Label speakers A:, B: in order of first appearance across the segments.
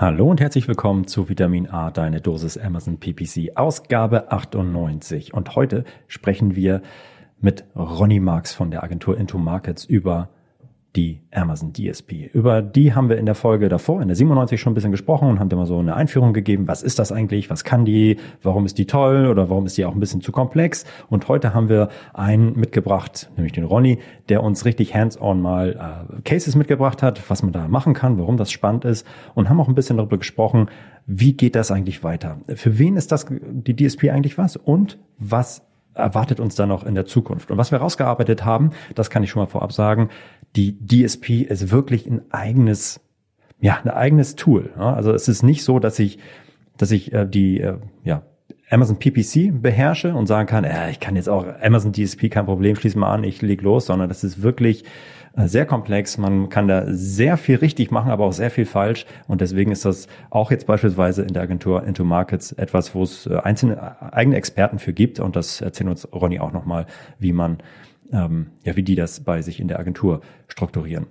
A: Hallo und herzlich willkommen zu Vitamin A, deine Dosis Amazon PPC, Ausgabe 98. Und heute sprechen wir mit Ronny Marx von der Agentur Into Markets über die Amazon DSP. Über die haben wir in der Folge davor, in der 97 schon ein bisschen gesprochen und haben dir mal so eine Einführung gegeben. Was ist das eigentlich? Was kann die? Warum ist die toll? Oder warum ist die auch ein bisschen zu komplex? Und heute haben wir einen mitgebracht, nämlich den Ronny, der uns richtig hands-on mal äh, Cases mitgebracht hat, was man da machen kann, warum das spannend ist und haben auch ein bisschen darüber gesprochen, wie geht das eigentlich weiter? Für wen ist das die DSP eigentlich was? Und was erwartet uns da noch in der Zukunft? Und was wir rausgearbeitet haben, das kann ich schon mal vorab sagen, die DSP ist wirklich ein eigenes, ja, ein eigenes Tool. Also es ist nicht so, dass ich, dass ich äh, die, äh, ja, Amazon PPC beherrsche und sagen kann, äh, ich kann jetzt auch Amazon DSP, kein Problem, schließe mal an, ich leg los, sondern das ist wirklich sehr komplex. Man kann da sehr viel richtig machen, aber auch sehr viel falsch. Und deswegen ist das auch jetzt beispielsweise in der Agentur Into Markets etwas, wo es äh, einzelne eigene Experten für gibt. Und das erzählt uns Ronny auch nochmal, wie man ähm, ja, wie die das bei sich in der Agentur strukturieren.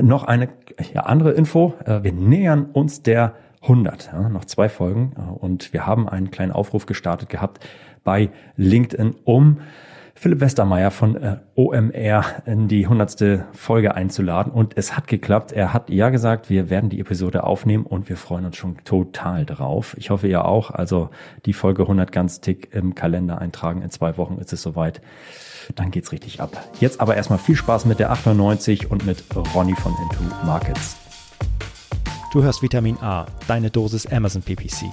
A: Noch eine ja, andere Info. Äh, wir nähern uns der 100, ja, noch zwei Folgen. Äh, und wir haben einen kleinen Aufruf gestartet gehabt bei LinkedIn, um Philipp Westermeier von äh, OMR in die hundertste Folge einzuladen. Und es hat geklappt. Er hat ja gesagt, wir werden die Episode aufnehmen und wir freuen uns schon total drauf. Ich hoffe ihr auch. Also die Folge 100 ganz tick im Kalender eintragen. In zwei Wochen ist es soweit dann geht's richtig ab. Jetzt aber erstmal viel Spaß mit der 98 und mit Ronny von Into Markets. Du hörst Vitamin A, deine Dosis Amazon PPC.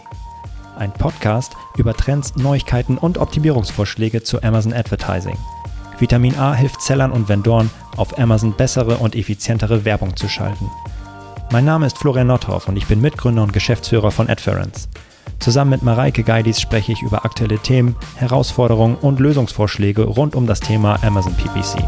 A: Ein Podcast über Trends, Neuigkeiten und Optimierungsvorschläge zu Amazon Advertising. Vitamin A hilft Sellern und Vendoren, auf Amazon bessere und effizientere Werbung zu schalten. Mein Name ist Florian Nothoff und ich bin Mitgründer und Geschäftsführer von Adference. Zusammen mit Mareike Geidis spreche ich über aktuelle Themen, Herausforderungen und Lösungsvorschläge rund um das Thema Amazon PPC.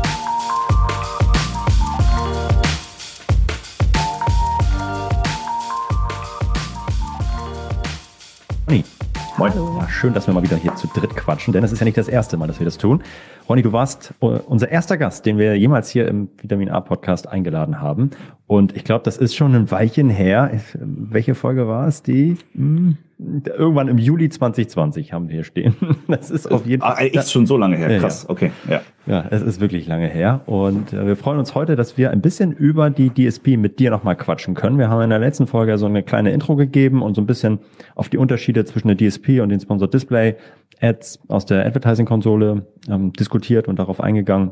A: Moin. Ja, schön, dass wir mal wieder hier zu dritt quatschen, denn es ist ja nicht das erste Mal, dass wir das tun. Ronny, du warst äh, unser erster Gast, den wir jemals hier im Vitamin A Podcast eingeladen haben. Und ich glaube, das ist schon ein Weilchen her. Welche Folge war es? Die? Hm irgendwann im Juli 2020 haben wir hier stehen.
B: Das ist auf jeden Fall. Ah, echt schon so lange her. Krass.
A: Ja. Okay. Ja. Ja, es ist wirklich lange her. Und äh, wir freuen uns heute, dass wir ein bisschen über die DSP mit dir nochmal quatschen können. Wir haben in der letzten Folge so eine kleine Intro gegeben und so ein bisschen auf die Unterschiede zwischen der DSP und den Sponsored Display Ads aus der Advertising-Konsole ähm, diskutiert und darauf eingegangen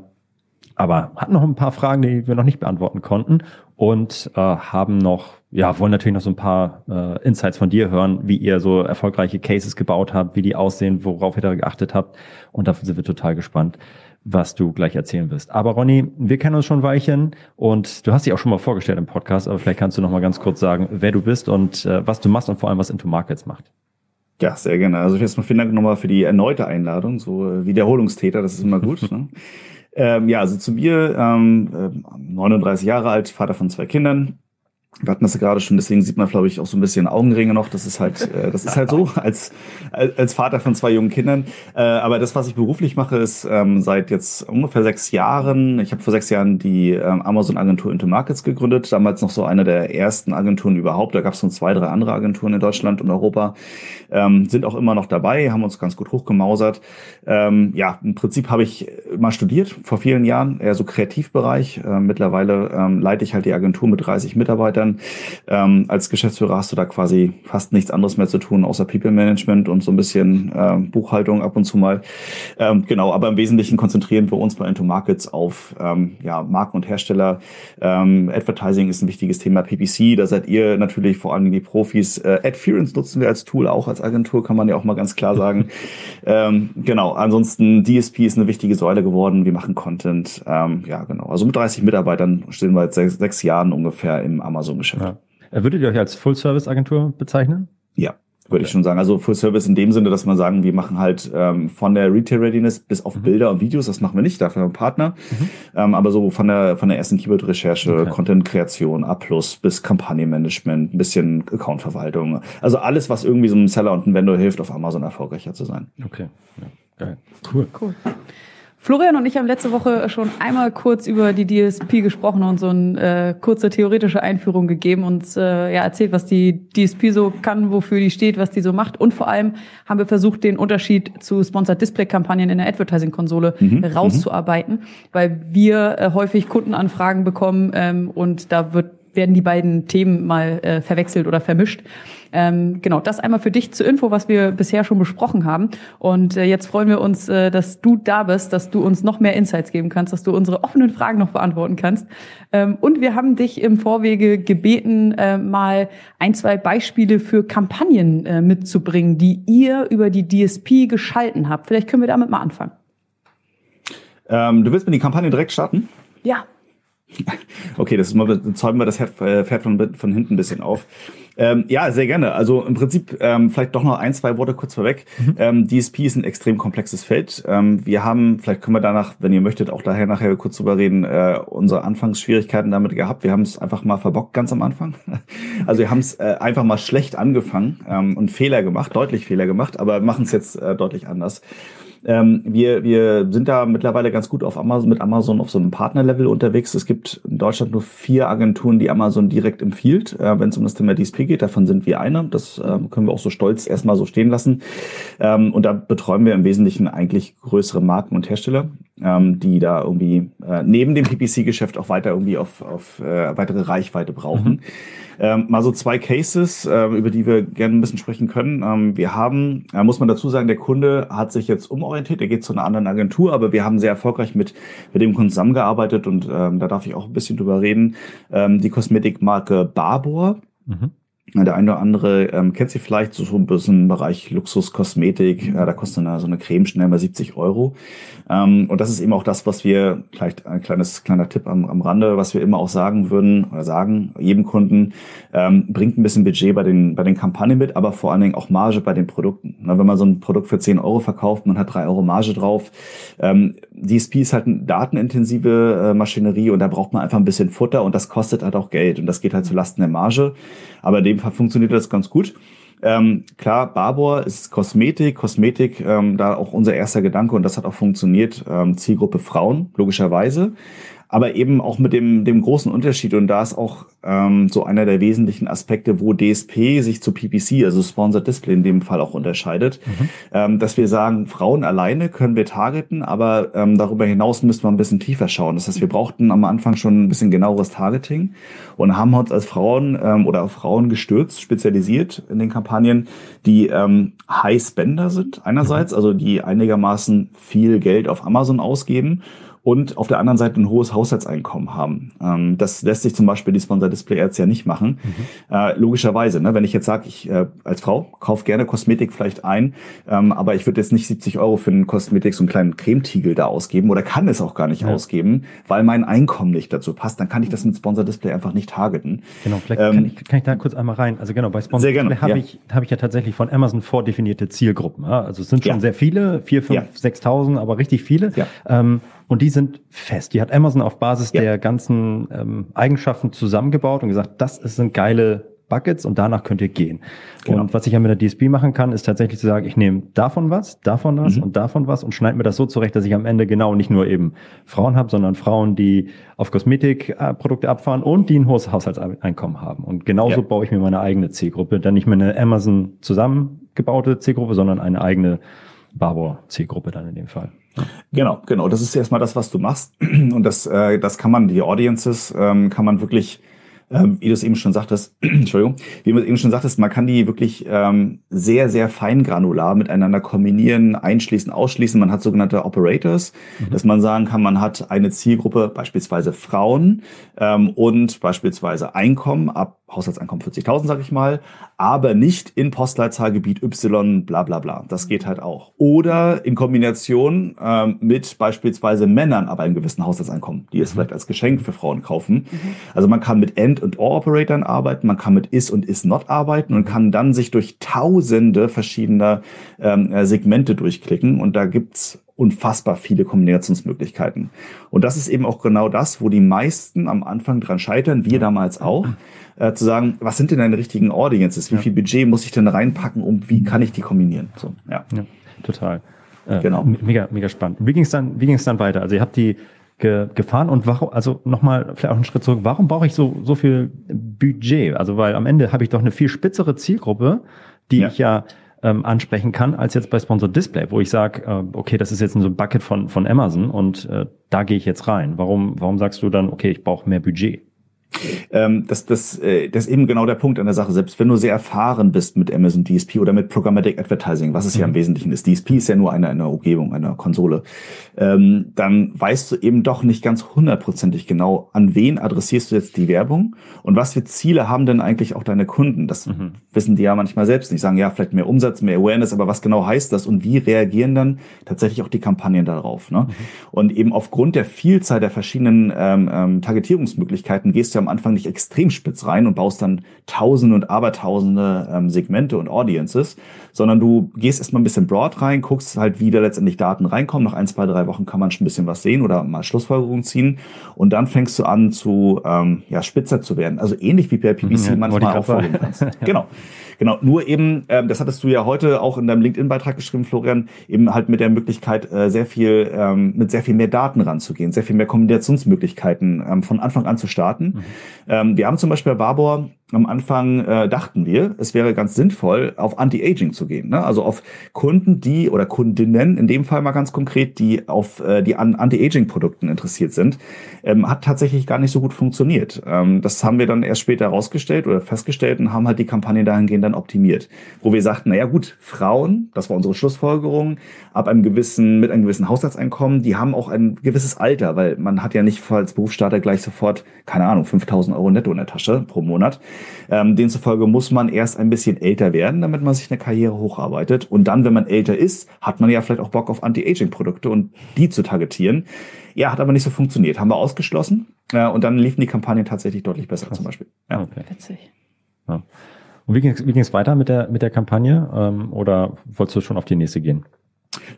A: aber hatten noch ein paar Fragen, die wir noch nicht beantworten konnten und äh, haben noch, ja, wollen natürlich noch so ein paar äh, Insights von dir hören, wie ihr so erfolgreiche Cases gebaut habt, wie die aussehen, worauf ihr da geachtet habt. Und dafür sind wir total gespannt, was du gleich erzählen wirst. Aber Ronny, wir kennen uns schon ein Weilchen und du hast dich auch schon mal vorgestellt im Podcast, aber vielleicht kannst du noch mal ganz kurz sagen, wer du bist und äh, was du machst und vor allem was Into Markets macht.
B: Ja, sehr gerne. Also erstmal vielen Dank nochmal für die erneute Einladung, so äh, Wiederholungstäter, das ist immer gut. ne? Ähm, ja, also zu mir, ähm, 39 äh, Jahre alt, Vater von zwei Kindern, wir hatten das ja gerade schon, deswegen sieht man, glaube ich, auch so ein bisschen Augenringe noch. Das ist halt, äh, das ist halt so als, als Vater von zwei jungen Kindern. Äh, aber das, was ich beruflich mache, ist ähm, seit jetzt ungefähr sechs Jahren. Ich habe vor sechs Jahren die ähm, Amazon-Agentur Into Markets gegründet. Damals noch so eine der ersten Agenturen überhaupt. Da gab es so zwei, drei andere Agenturen in Deutschland und Europa. Ähm, sind auch immer noch dabei, haben uns ganz gut hochgemausert. Ähm, ja, im Prinzip habe ich mal studiert vor vielen Jahren, eher so Kreativbereich. Äh, mittlerweile ähm, leite ich halt die Agentur mit 30 Mitarbeitern kann. Ähm, als Geschäftsführer hast du da quasi fast nichts anderes mehr zu tun, außer People Management und so ein bisschen äh, Buchhaltung ab und zu mal. Ähm, genau, aber im Wesentlichen konzentrieren wir uns bei Into Markets auf ähm, ja, Marken und Hersteller. Ähm, Advertising ist ein wichtiges Thema, PPC, da seid ihr natürlich vor allem die Profis. Äh, Adference nutzen wir als Tool, auch als Agentur, kann man ja auch mal ganz klar sagen. ähm, genau, ansonsten DSP ist eine wichtige Säule geworden. Wir machen Content. Ähm, ja, genau. Also mit 30 Mitarbeitern stehen wir jetzt sechs, sechs Jahren ungefähr im Amazon Geschäft. Ja.
A: Äh, würdet ihr euch als Full-Service-Agentur bezeichnen?
B: Ja, würde ich schon sagen. Also Full Service in dem Sinne, dass man sagen, wir machen halt ähm, von der Retail Readiness bis auf mhm. Bilder und Videos, das machen wir nicht, dafür haben wir Partner. Mhm. Ähm, aber so von der von der ersten Keyword-Recherche, okay. Content-Kreation, A bis Kampagnenmanagement, ein bisschen Account-Verwaltung. Also alles, was irgendwie so einem Seller und einem Vendor hilft, auf Amazon erfolgreicher zu sein.
A: Okay, ja, geil. Cool. Cool.
C: Florian und ich haben letzte Woche schon einmal kurz über die DSP gesprochen und so eine äh, kurze theoretische Einführung gegeben und äh, ja, erzählt, was die DSP so kann, wofür die steht, was die so macht. Und vor allem haben wir versucht, den Unterschied zu Sponsored Display-Kampagnen in der Advertising-Konsole mhm. rauszuarbeiten, mhm. weil wir äh, häufig Kundenanfragen bekommen ähm, und da wird werden die beiden Themen mal äh, verwechselt oder vermischt. Ähm, genau, das einmal für dich zur Info, was wir bisher schon besprochen haben. Und äh, jetzt freuen wir uns, äh, dass du da bist, dass du uns noch mehr Insights geben kannst, dass du unsere offenen Fragen noch beantworten kannst. Ähm, und wir haben dich im Vorwege gebeten, äh, mal ein, zwei Beispiele für Kampagnen äh, mitzubringen, die ihr über die DSP geschalten habt. Vielleicht können wir damit mal anfangen.
B: Ähm, du willst mit die Kampagne direkt starten?
C: Ja.
B: Okay, das ist mal, zäumen wir das äh, Pferd von, von hinten ein bisschen auf. Ähm, ja, sehr gerne. Also im Prinzip ähm, vielleicht doch noch ein, zwei Worte kurz vorweg. Mhm. Ähm, DSP ist ein extrem komplexes Feld. Ähm, wir haben, vielleicht können wir danach, wenn ihr möchtet, auch daher nachher kurz drüber reden, äh, unsere Anfangsschwierigkeiten damit gehabt. Wir haben es einfach mal verbockt ganz am Anfang. also wir haben es äh, einfach mal schlecht angefangen ähm, und Fehler gemacht, deutlich Fehler gemacht, aber machen es jetzt äh, deutlich anders. Ähm, wir, wir sind da mittlerweile ganz gut auf Amazon, mit Amazon auf so einem Partnerlevel unterwegs. Es gibt in Deutschland nur vier Agenturen, die Amazon direkt empfiehlt, äh, wenn es um das Thema DSP geht. Davon sind wir einer. Das ähm, können wir auch so stolz erstmal so stehen lassen. Ähm, und da betreuen wir im Wesentlichen eigentlich größere Marken und Hersteller, ähm, die da irgendwie äh, neben dem PPC-Geschäft auch weiter irgendwie auf, auf äh, weitere Reichweite brauchen. Mhm. Ähm, mal so zwei Cases, äh, über die wir gerne ein bisschen sprechen können. Ähm, wir haben, äh, muss man dazu sagen, der Kunde hat sich jetzt umorientiert, er geht zu einer anderen Agentur, aber wir haben sehr erfolgreich mit, mit dem Kunden zusammengearbeitet und ähm, da darf ich auch ein bisschen drüber reden. Ähm, die Kosmetikmarke Barbour. Mhm. Der eine oder andere ähm, kennt sie vielleicht so ein bisschen im Bereich Luxuskosmetik. Ja, da kostet eine, so eine Creme schnell mal 70 Euro. Ähm, und das ist eben auch das, was wir, vielleicht ein kleines, kleiner Tipp am, am Rande, was wir immer auch sagen würden oder sagen, jedem Kunden, ähm, bringt ein bisschen Budget bei den, bei den Kampagnen mit, aber vor allen Dingen auch Marge bei den Produkten. Na, wenn man so ein Produkt für 10 Euro verkauft, man hat 3 Euro Marge drauf. Ähm, DSP ist halt eine datenintensive äh, Maschinerie und da braucht man einfach ein bisschen Futter und das kostet halt auch Geld und das geht halt zu Lasten der Marge. Aber in dem Fall funktioniert das ganz gut. Ähm, klar, Barbour ist Kosmetik, Kosmetik, ähm, da auch unser erster Gedanke und das hat auch funktioniert. Ähm, Zielgruppe Frauen, logischerweise aber eben auch mit dem, dem großen Unterschied. Und da ist auch ähm, so einer der wesentlichen Aspekte, wo DSP sich zu PPC, also Sponsored Display in dem Fall auch unterscheidet, mhm. ähm, dass wir sagen, Frauen alleine können wir targeten, aber ähm, darüber hinaus müssen wir ein bisschen tiefer schauen. Das heißt, wir brauchten am Anfang schon ein bisschen genaueres Targeting und haben uns als Frauen ähm, oder auf Frauen gestürzt, spezialisiert in den Kampagnen, die ähm, High Spender sind einerseits, mhm. also die einigermaßen viel Geld auf Amazon ausgeben und auf der anderen Seite ein hohes Haushaltseinkommen haben. Ähm, das lässt sich zum Beispiel die Sponsor Display Ads ja nicht machen. Mhm. Äh, logischerweise, ne, wenn ich jetzt sage, ich äh, als Frau kaufe gerne Kosmetik vielleicht ein, ähm, aber ich würde jetzt nicht 70 Euro für einen Kosmetik so einen kleinen Cremetiegel da ausgeben oder kann es auch gar nicht ja. ausgeben, weil mein Einkommen nicht dazu passt, dann kann ich das mit Sponsor Display einfach nicht targeten.
A: Genau, vielleicht ähm, kann, ich, kann ich da kurz einmal rein. Also genau, bei Sponsor Display habe ja. ich, hab ich ja tatsächlich von Amazon vordefinierte Zielgruppen. Also es sind schon ja. sehr viele, vier, fünf, ja. 6.000, aber richtig viele. Ja. Ähm, und die sind fest. Die hat Amazon auf Basis ja. der ganzen ähm, Eigenschaften zusammengebaut und gesagt, das sind geile Buckets und danach könnt ihr gehen. Genau. Und was ich ja mit der DSP machen kann, ist tatsächlich zu sagen, ich nehme davon was, davon was mhm. und davon was und schneide mir das so zurecht, dass ich am Ende genau nicht nur eben Frauen habe, sondern Frauen, die auf Kosmetikprodukte abfahren und die ein hohes Haushaltseinkommen haben. Und genauso ja. baue ich mir meine eigene Zielgruppe. Dann nicht mehr eine Amazon zusammengebaute Zielgruppe, sondern eine eigene Barbour-Zielgruppe dann in dem Fall.
B: Genau, genau. Das ist erstmal das, was du machst. Und das, äh, das kann man, die Audiences, ähm, kann man wirklich ähm, wie du es eben schon sagtest, Entschuldigung, wie du es eben schon sagtest, man kann die wirklich ähm, sehr, sehr feingranular miteinander kombinieren, einschließen, ausschließen. Man hat sogenannte Operators, mhm. dass man sagen kann, man hat eine Zielgruppe, beispielsweise Frauen ähm, und beispielsweise Einkommen ab Haushaltseinkommen 40.000, sag ich mal, aber nicht in Postleitzahlgebiet Y, bla bla bla. Das geht halt auch. Oder in Kombination ähm, mit beispielsweise Männern, aber einem gewissen Haushaltseinkommen, die es mhm. vielleicht als Geschenk für Frauen kaufen. Mhm. Also man kann mit End- und Or-Operatoren arbeiten, man kann mit Is und Is-Not arbeiten und kann dann sich durch tausende verschiedener ähm, äh, Segmente durchklicken. Und da gibt's unfassbar viele Kombinationsmöglichkeiten. Und das ist eben auch genau das, wo die meisten am Anfang dran scheitern, wir damals auch, äh, zu sagen, was sind denn deine richtigen Audiences? Wie ja. viel Budget muss ich denn reinpacken und wie kann ich die kombinieren? So,
A: ja. ja total. Äh, genau. Mega, mega spannend. Wie ging es dann, wie ging es dann weiter? Also ihr habt die ge gefahren und warum, also nochmal vielleicht auch einen Schritt zurück, warum brauche ich so, so viel Budget? Also weil am Ende habe ich doch eine viel spitzere Zielgruppe, die ja. ich ja ähm, ansprechen kann, als jetzt bei Sponsored Display, wo ich sage, äh, okay, das ist jetzt so ein Bucket von, von Amazon und äh, da gehe ich jetzt rein. Warum, warum sagst du dann, okay, ich brauche mehr Budget?
B: Ähm, das, das, äh, das ist eben genau der Punkt an der Sache. Selbst wenn du sehr erfahren bist mit Amazon DSP oder mit Programmatic Advertising, was es mhm. ja im Wesentlichen ist, DSP ist ja nur eine, eine Umgebung, eine Konsole, ähm, dann weißt du eben doch nicht ganz hundertprozentig genau, an wen adressierst du jetzt die Werbung und was für Ziele haben denn eigentlich auch deine Kunden. Das mhm. wissen die ja manchmal selbst nicht. Sagen, ja, vielleicht mehr Umsatz, mehr Awareness, aber was genau heißt das und wie reagieren dann tatsächlich auch die Kampagnen darauf? Ne? Mhm. Und eben aufgrund der Vielzahl der verschiedenen ähm, ähm, Targetierungsmöglichkeiten gehst du am Anfang nicht extrem spitz rein und baust dann tausende und abertausende ähm, Segmente und Audiences, sondern du gehst erstmal ein bisschen broad rein, guckst halt, wie da letztendlich Daten reinkommen. Nach ein, zwei, drei Wochen kann man schon ein bisschen was sehen oder mal Schlussfolgerungen ziehen. Und dann fängst du an zu ähm, ja, spitzer zu werden. Also ähnlich wie bei PPC mhm, manchmal auch vorgehen kannst. ja. Genau. Genau, nur eben, ähm, das hattest du ja heute auch in deinem LinkedIn-Beitrag geschrieben, Florian, eben halt mit der Möglichkeit, äh, sehr viel, ähm, mit sehr viel mehr Daten ranzugehen, sehr viel mehr Kombinationsmöglichkeiten ähm, von Anfang an zu starten. Mhm. Ähm, wir haben zum Beispiel bei Barbour am Anfang äh, dachten wir, es wäre ganz sinnvoll, auf Anti-Aging zu gehen. Ne? Also auf Kunden, die oder Kundinnen, in dem Fall mal ganz konkret, die auf äh, die an Anti-Aging-Produkten interessiert sind, ähm, hat tatsächlich gar nicht so gut funktioniert. Ähm, das haben wir dann erst später herausgestellt oder festgestellt und haben halt die Kampagne dahingehend dann optimiert. Wo wir sagten, naja gut, Frauen, das war unsere Schlussfolgerung, ab einem gewissen, mit einem gewissen Haushaltseinkommen, die haben auch ein gewisses Alter, weil man hat ja nicht als Berufsstarter gleich sofort, keine Ahnung, 5000 Euro netto in der Tasche pro Monat. Ähm, demzufolge muss man erst ein bisschen älter werden, damit man sich eine Karriere hocharbeitet. Und dann, wenn man älter ist, hat man ja vielleicht auch Bock auf Anti-Aging-Produkte und die zu targetieren. Ja, hat aber nicht so funktioniert. Haben wir ausgeschlossen. Äh, und dann liefen die Kampagnen tatsächlich deutlich besser Krass. zum Beispiel.
A: Ja. Okay. Witzig. Ja. Und wie ging es weiter mit der, mit der Kampagne? Ähm, oder wolltest du schon auf die nächste gehen?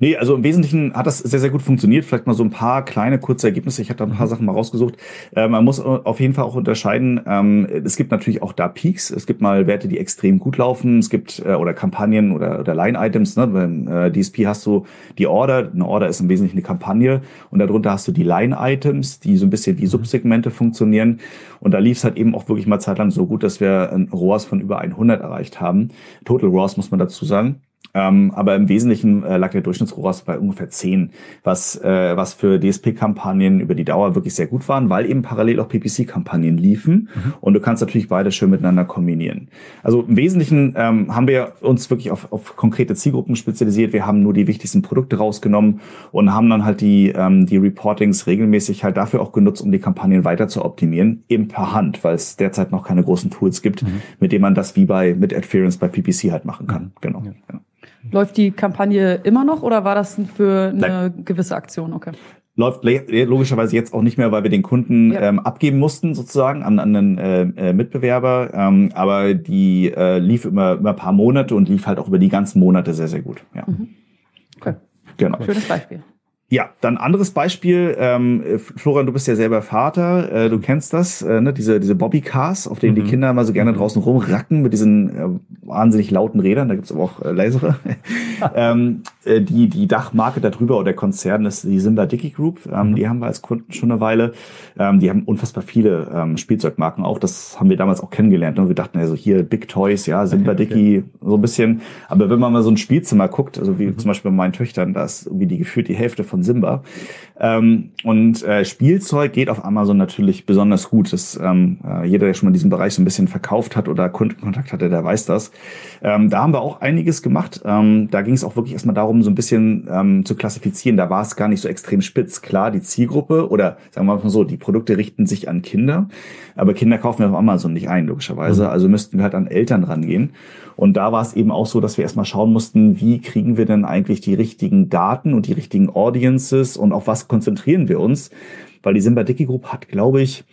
B: Nee, also im Wesentlichen hat das sehr, sehr gut funktioniert. Vielleicht mal so ein paar kleine, kurze Ergebnisse. Ich habe da ein paar mhm. Sachen mal rausgesucht. Äh, man muss auf jeden Fall auch unterscheiden. Ähm, es gibt natürlich auch da Peaks. Es gibt mal Werte, die extrem gut laufen. Es gibt äh, oder Kampagnen oder, oder Line-Items. Ne? Beim äh, DSP hast du die Order. Eine Order ist im Wesentlichen eine Kampagne. Und darunter hast du die Line-Items, die so ein bisschen wie mhm. Subsegmente funktionieren. Und da lief es halt eben auch wirklich mal zeitlang so gut, dass wir ein ROAS von über 100 erreicht haben. Total ROAS muss man dazu sagen. Ähm, aber im Wesentlichen äh, lag der Durchschnittsrohrs bei ungefähr 10, was, äh, was für DSP-Kampagnen über die Dauer wirklich sehr gut waren, weil eben parallel auch PPC-Kampagnen liefen mhm. und du kannst natürlich beide schön miteinander kombinieren. Also im Wesentlichen ähm, haben wir uns wirklich auf, auf konkrete Zielgruppen spezialisiert. Wir haben nur die wichtigsten Produkte rausgenommen und haben dann halt die, ähm, die Reportings regelmäßig halt dafür auch genutzt, um die Kampagnen weiter zu optimieren, eben per Hand, weil es derzeit noch keine großen Tools gibt, mhm. mit denen man das wie bei mit Adference bei PPC halt machen kann. Mhm. Genau. Ja.
C: Läuft die Kampagne immer noch oder war das für eine Nein. gewisse Aktion? Okay.
B: Läuft logischerweise jetzt auch nicht mehr, weil wir den Kunden ja. ähm, abgeben mussten, sozusagen, an, an einen äh, äh, Mitbewerber. Ähm, aber die äh, lief immer, immer ein paar Monate und lief halt auch über die ganzen Monate sehr, sehr gut. Ja. Mhm.
C: Okay. Genau. Schönes Beispiel.
B: Ja, dann anderes Beispiel. Ähm, Florian, du bist ja selber Vater. Äh, du kennst das, äh, ne? diese, diese Bobbycars, auf denen mhm. die Kinder immer so gerne mhm. draußen rumracken mit diesen äh, wahnsinnig lauten Rädern. Da gibt's aber auch äh, leisere. ähm, äh, die, die Dachmarke darüber oder der Konzern ist die Simba Dickey Group. Ähm, mhm. Die haben wir als Kunden schon eine Weile. Ähm, die haben unfassbar viele ähm, Spielzeugmarken auch. Das haben wir damals auch kennengelernt. Und wir dachten ja so hier Big Toys, ja, Simba okay, Dickey, okay. so ein bisschen. Aber wenn man mal so ein Spielzimmer guckt, also wie mhm. zum Beispiel bei meinen Töchtern, da ist irgendwie die gefühlt die Hälfte von Simba. Ähm, und äh, Spielzeug geht auf Amazon natürlich besonders gut. Das, ähm, äh, jeder, der schon mal diesen Bereich so ein bisschen verkauft hat oder Kundenkontakt hatte, der weiß das. Ähm, da haben wir auch einiges gemacht. Ähm, da ging es auch wirklich erstmal darum, so ein bisschen ähm, zu klassifizieren. Da war es gar nicht so extrem spitz. Klar, die Zielgruppe oder sagen wir mal so, die Produkte richten sich an Kinder, aber Kinder kaufen wir auf Amazon nicht ein, logischerweise. Mhm. Also müssten wir halt an Eltern rangehen. Und da war es eben auch so, dass wir erstmal schauen mussten, wie kriegen wir denn eigentlich die richtigen Daten und die richtigen Audiences und auf was konzentrieren wir uns. Weil die Simba Dickey Group hat, glaube ich,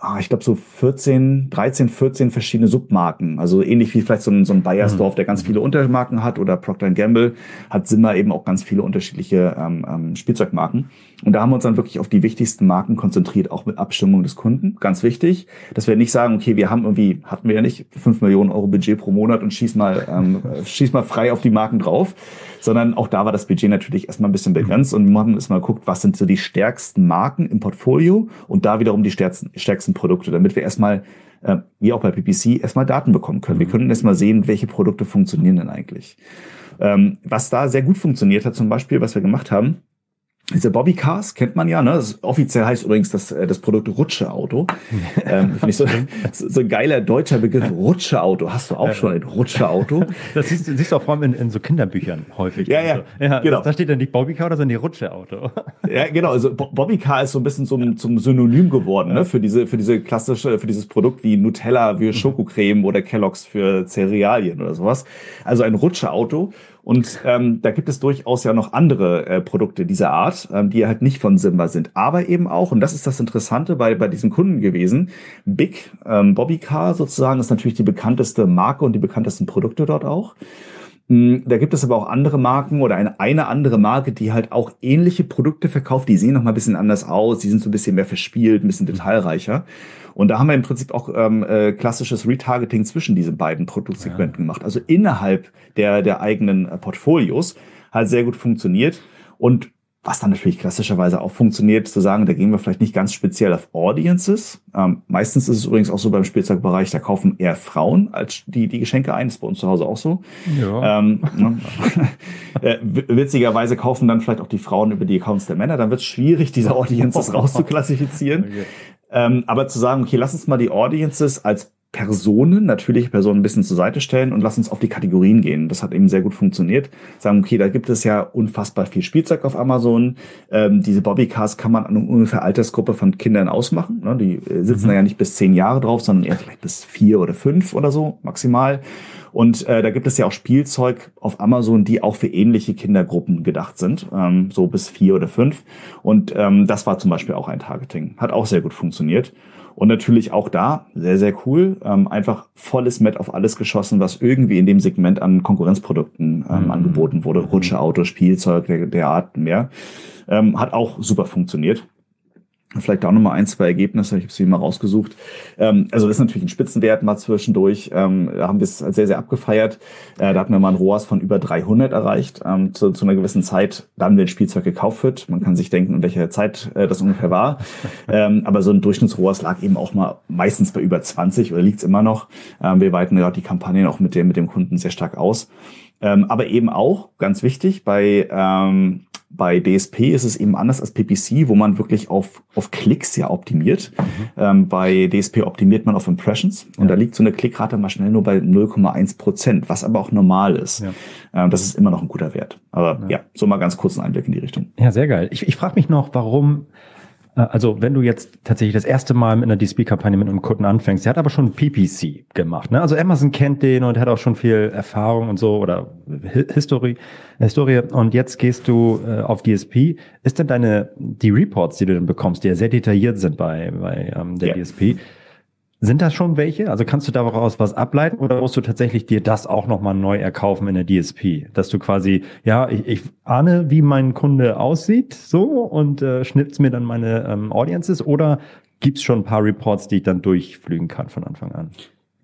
B: ah, ich glaube, so 14, 13, 14 verschiedene Submarken. Also ähnlich wie vielleicht so ein, so ein Bayersdorf, der ganz viele Untermarken hat oder Procter Gamble, hat Simmer eben auch ganz viele unterschiedliche ähm, ähm, Spielzeugmarken. Und da haben wir uns dann wirklich auf die wichtigsten Marken konzentriert, auch mit Abstimmung des Kunden. Ganz wichtig, dass wir nicht sagen, okay, wir haben irgendwie, hatten wir ja nicht, fünf Millionen Euro Budget pro Monat und schieß mal, ähm, schieß mal frei auf die Marken drauf, sondern auch da war das Budget natürlich erstmal ein bisschen begrenzt und wir haben erstmal geguckt, was sind so die stärksten Marken im Portfolio und da wiederum die stärksten, stärksten Produkte, damit wir erstmal, äh, wie auch bei PPC, erstmal Daten bekommen können. Wir können erstmal sehen, welche Produkte funktionieren denn eigentlich. Ähm, was da sehr gut funktioniert hat, zum Beispiel, was wir gemacht haben, diese Bobby Cars kennt man ja, ne? Das offiziell heißt übrigens das, äh, das Produkt Rutscheauto. ähm, Finde ich so, so ein geiler deutscher Begriff. Rutscheauto. Hast du auch schon ein Rutscheauto?
A: Das siehst, siehst du auch vor allem in, in so Kinderbüchern häufig.
B: Ja, ja,
A: also, ja
B: genau.
A: Da steht dann nicht Bobby Car, sondern die Rutscheauto.
B: Ja, genau. Also Bobby Car ist so ein bisschen zum, zum Synonym geworden, ne? Für diese, für diese klassische, für dieses Produkt wie Nutella für Schokocreme oder Kellogg's für Cerealien oder sowas. Also ein Rutscheauto. Und ähm, da gibt es durchaus ja noch andere äh, Produkte dieser Art, ähm, die halt nicht von Simba sind. Aber eben auch, und das ist das Interessante bei, bei diesem Kunden gewesen, Big ähm, Bobby Car sozusagen ist natürlich die bekannteste Marke und die bekanntesten Produkte dort auch. Mm, Da gibt es aber auch andere Marken oder eine, eine andere Marke, die halt auch ähnliche Produkte verkauft. Die sehen noch mal ein bisschen anders aus, die sind so ein bisschen mehr verspielt, ein bisschen detailreicher. Und da haben wir im Prinzip auch ähm, äh, klassisches Retargeting zwischen diesen beiden Produktsegmenten gemacht. Also innerhalb der, der eigenen äh, Portfolios hat sehr gut funktioniert. Und was dann natürlich klassischerweise auch funktioniert, zu sagen, da gehen wir vielleicht nicht ganz speziell auf Audiences. Ähm, meistens ist es übrigens auch so beim Spielzeugbereich, da kaufen eher Frauen als die, die Geschenke ein. Das ist bei uns zu Hause auch so.
A: Ja.
B: Ähm, ne? äh, witzigerweise kaufen dann vielleicht auch die Frauen über die Accounts der Männer. Dann wird es schwierig, diese Audiences rauszuklassifizieren.
A: Okay.
B: Ähm, aber zu sagen, okay, lass uns mal die Audiences als Personen, natürliche Personen ein bisschen zur Seite stellen und lass uns auf die Kategorien gehen. Das hat eben sehr gut funktioniert. Sagen, okay, da gibt es ja unfassbar viel Spielzeug auf Amazon. Ähm, diese Bobbycars kann man an ungefähr Altersgruppe von Kindern ausmachen. Ne? Die äh, sitzen da ja nicht bis zehn Jahre drauf, sondern eher vielleicht bis vier oder fünf oder so maximal. Und äh, da gibt es ja auch Spielzeug auf Amazon, die auch für ähnliche Kindergruppen gedacht sind, ähm, so bis vier oder fünf. Und ähm, das war zum Beispiel auch ein Targeting. Hat auch sehr gut funktioniert. Und natürlich auch da, sehr, sehr cool, ähm, einfach volles Met auf alles geschossen, was irgendwie in dem Segment an Konkurrenzprodukten ähm,
A: Mhm.
B: angeboten wurde. Rutsche, Auto, Spielzeug, der, der Art mehr. Ähm, hat auch super funktioniert. Vielleicht auch nochmal ein, zwei Ergebnisse, ich habe sie mal rausgesucht. Ähm, also das ist natürlich ein Spitzenwert mal zwischendurch. Ähm, da haben wir es sehr, sehr abgefeiert. Äh, da hatten wir mal ein ROAS von über 300 erreicht ähm, zu, zu einer gewissen Zeit, dann, wenn Spielzeug gekauft wird. Man kann sich denken, in welcher Zeit äh, das ungefähr war. ähm, aber so ein Durchschnitts-ROAS lag eben auch mal meistens bei über 20 oder liegt es immer noch. Ähm, wir weiten gerade die Kampagnen auch mit dem, mit dem Kunden sehr stark aus. Ähm, aber eben auch, ganz wichtig, bei, bei DSP ist es eben anders als PPC, wo man wirklich auf, auf Klicks ja optimiert. Ähm, bei DSP optimiert man auf Impressions und da liegt so eine Klickrate mal schnell nur bei 0,1 Prozent, was aber auch normal ist.
A: Ja.
B: Ähm, das ist immer noch ein guter Wert. Aber ja, so mal ganz kurz einen Einblick in die Richtung.
A: Ja, sehr geil. Ich, ich frage mich noch, warum, also wenn du jetzt tatsächlich das erste Mal mit einer DSP-Kampagne mit einem Kunden anfängst, der hat aber schon PPC gemacht. Ne? Also Amazon kennt den und hat auch schon viel Erfahrung und so oder Hi- History, Historie. Und jetzt gehst du äh, auf DSP. Ist denn deine, die Reports, die du dann bekommst, die ja sehr detailliert sind bei, bei ähm, der
B: Ja.
A: DSP, sind das schon welche? Also kannst du daraus was ableiten oder musst du tatsächlich dir das auch nochmal neu erkaufen in der DSP? Dass du quasi, ja, ich, ich ahne, wie mein Kunde aussieht, so und äh, schnippst mir dann meine ähm, Audiences oder gibt's schon ein paar Reports, die ich dann durchflügen kann von Anfang an?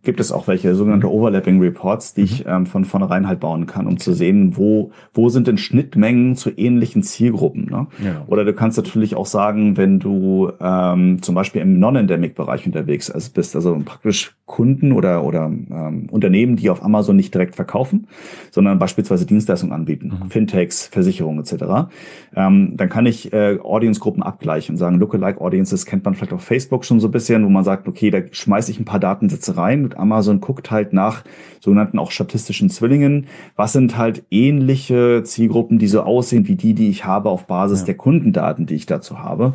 B: Gibt es auch welche sogenannte Overlapping Reports, die ich ähm, von vornherein halt bauen kann, um zu sehen, wo, wo sind denn Schnittmengen zu ähnlichen Zielgruppen. Ne?
A: Ja.
B: Oder du kannst natürlich auch sagen, wenn du ähm, zum Beispiel im Non-Endemic-Bereich unterwegs bist, also praktisch Kunden oder, oder ähm, Unternehmen, die auf Amazon nicht direkt verkaufen, sondern beispielsweise Dienstleistungen anbieten, Fintechs, Versicherungen etc., ähm, dann kann ich äh, Audience-Gruppen abgleichen und sagen, Lookalike Audiences kennt man vielleicht auf Facebook schon so ein bisschen, wo man sagt, okay, da schmeiße ich ein paar Datensätze rein und Amazon guckt halt nach sogenannten auch statistischen Zwillingen. Was sind halt ähnliche Zielgruppen, die so aussehen wie die, die ich habe auf Basis
A: Ja.
B: der Kundendaten, die ich dazu habe.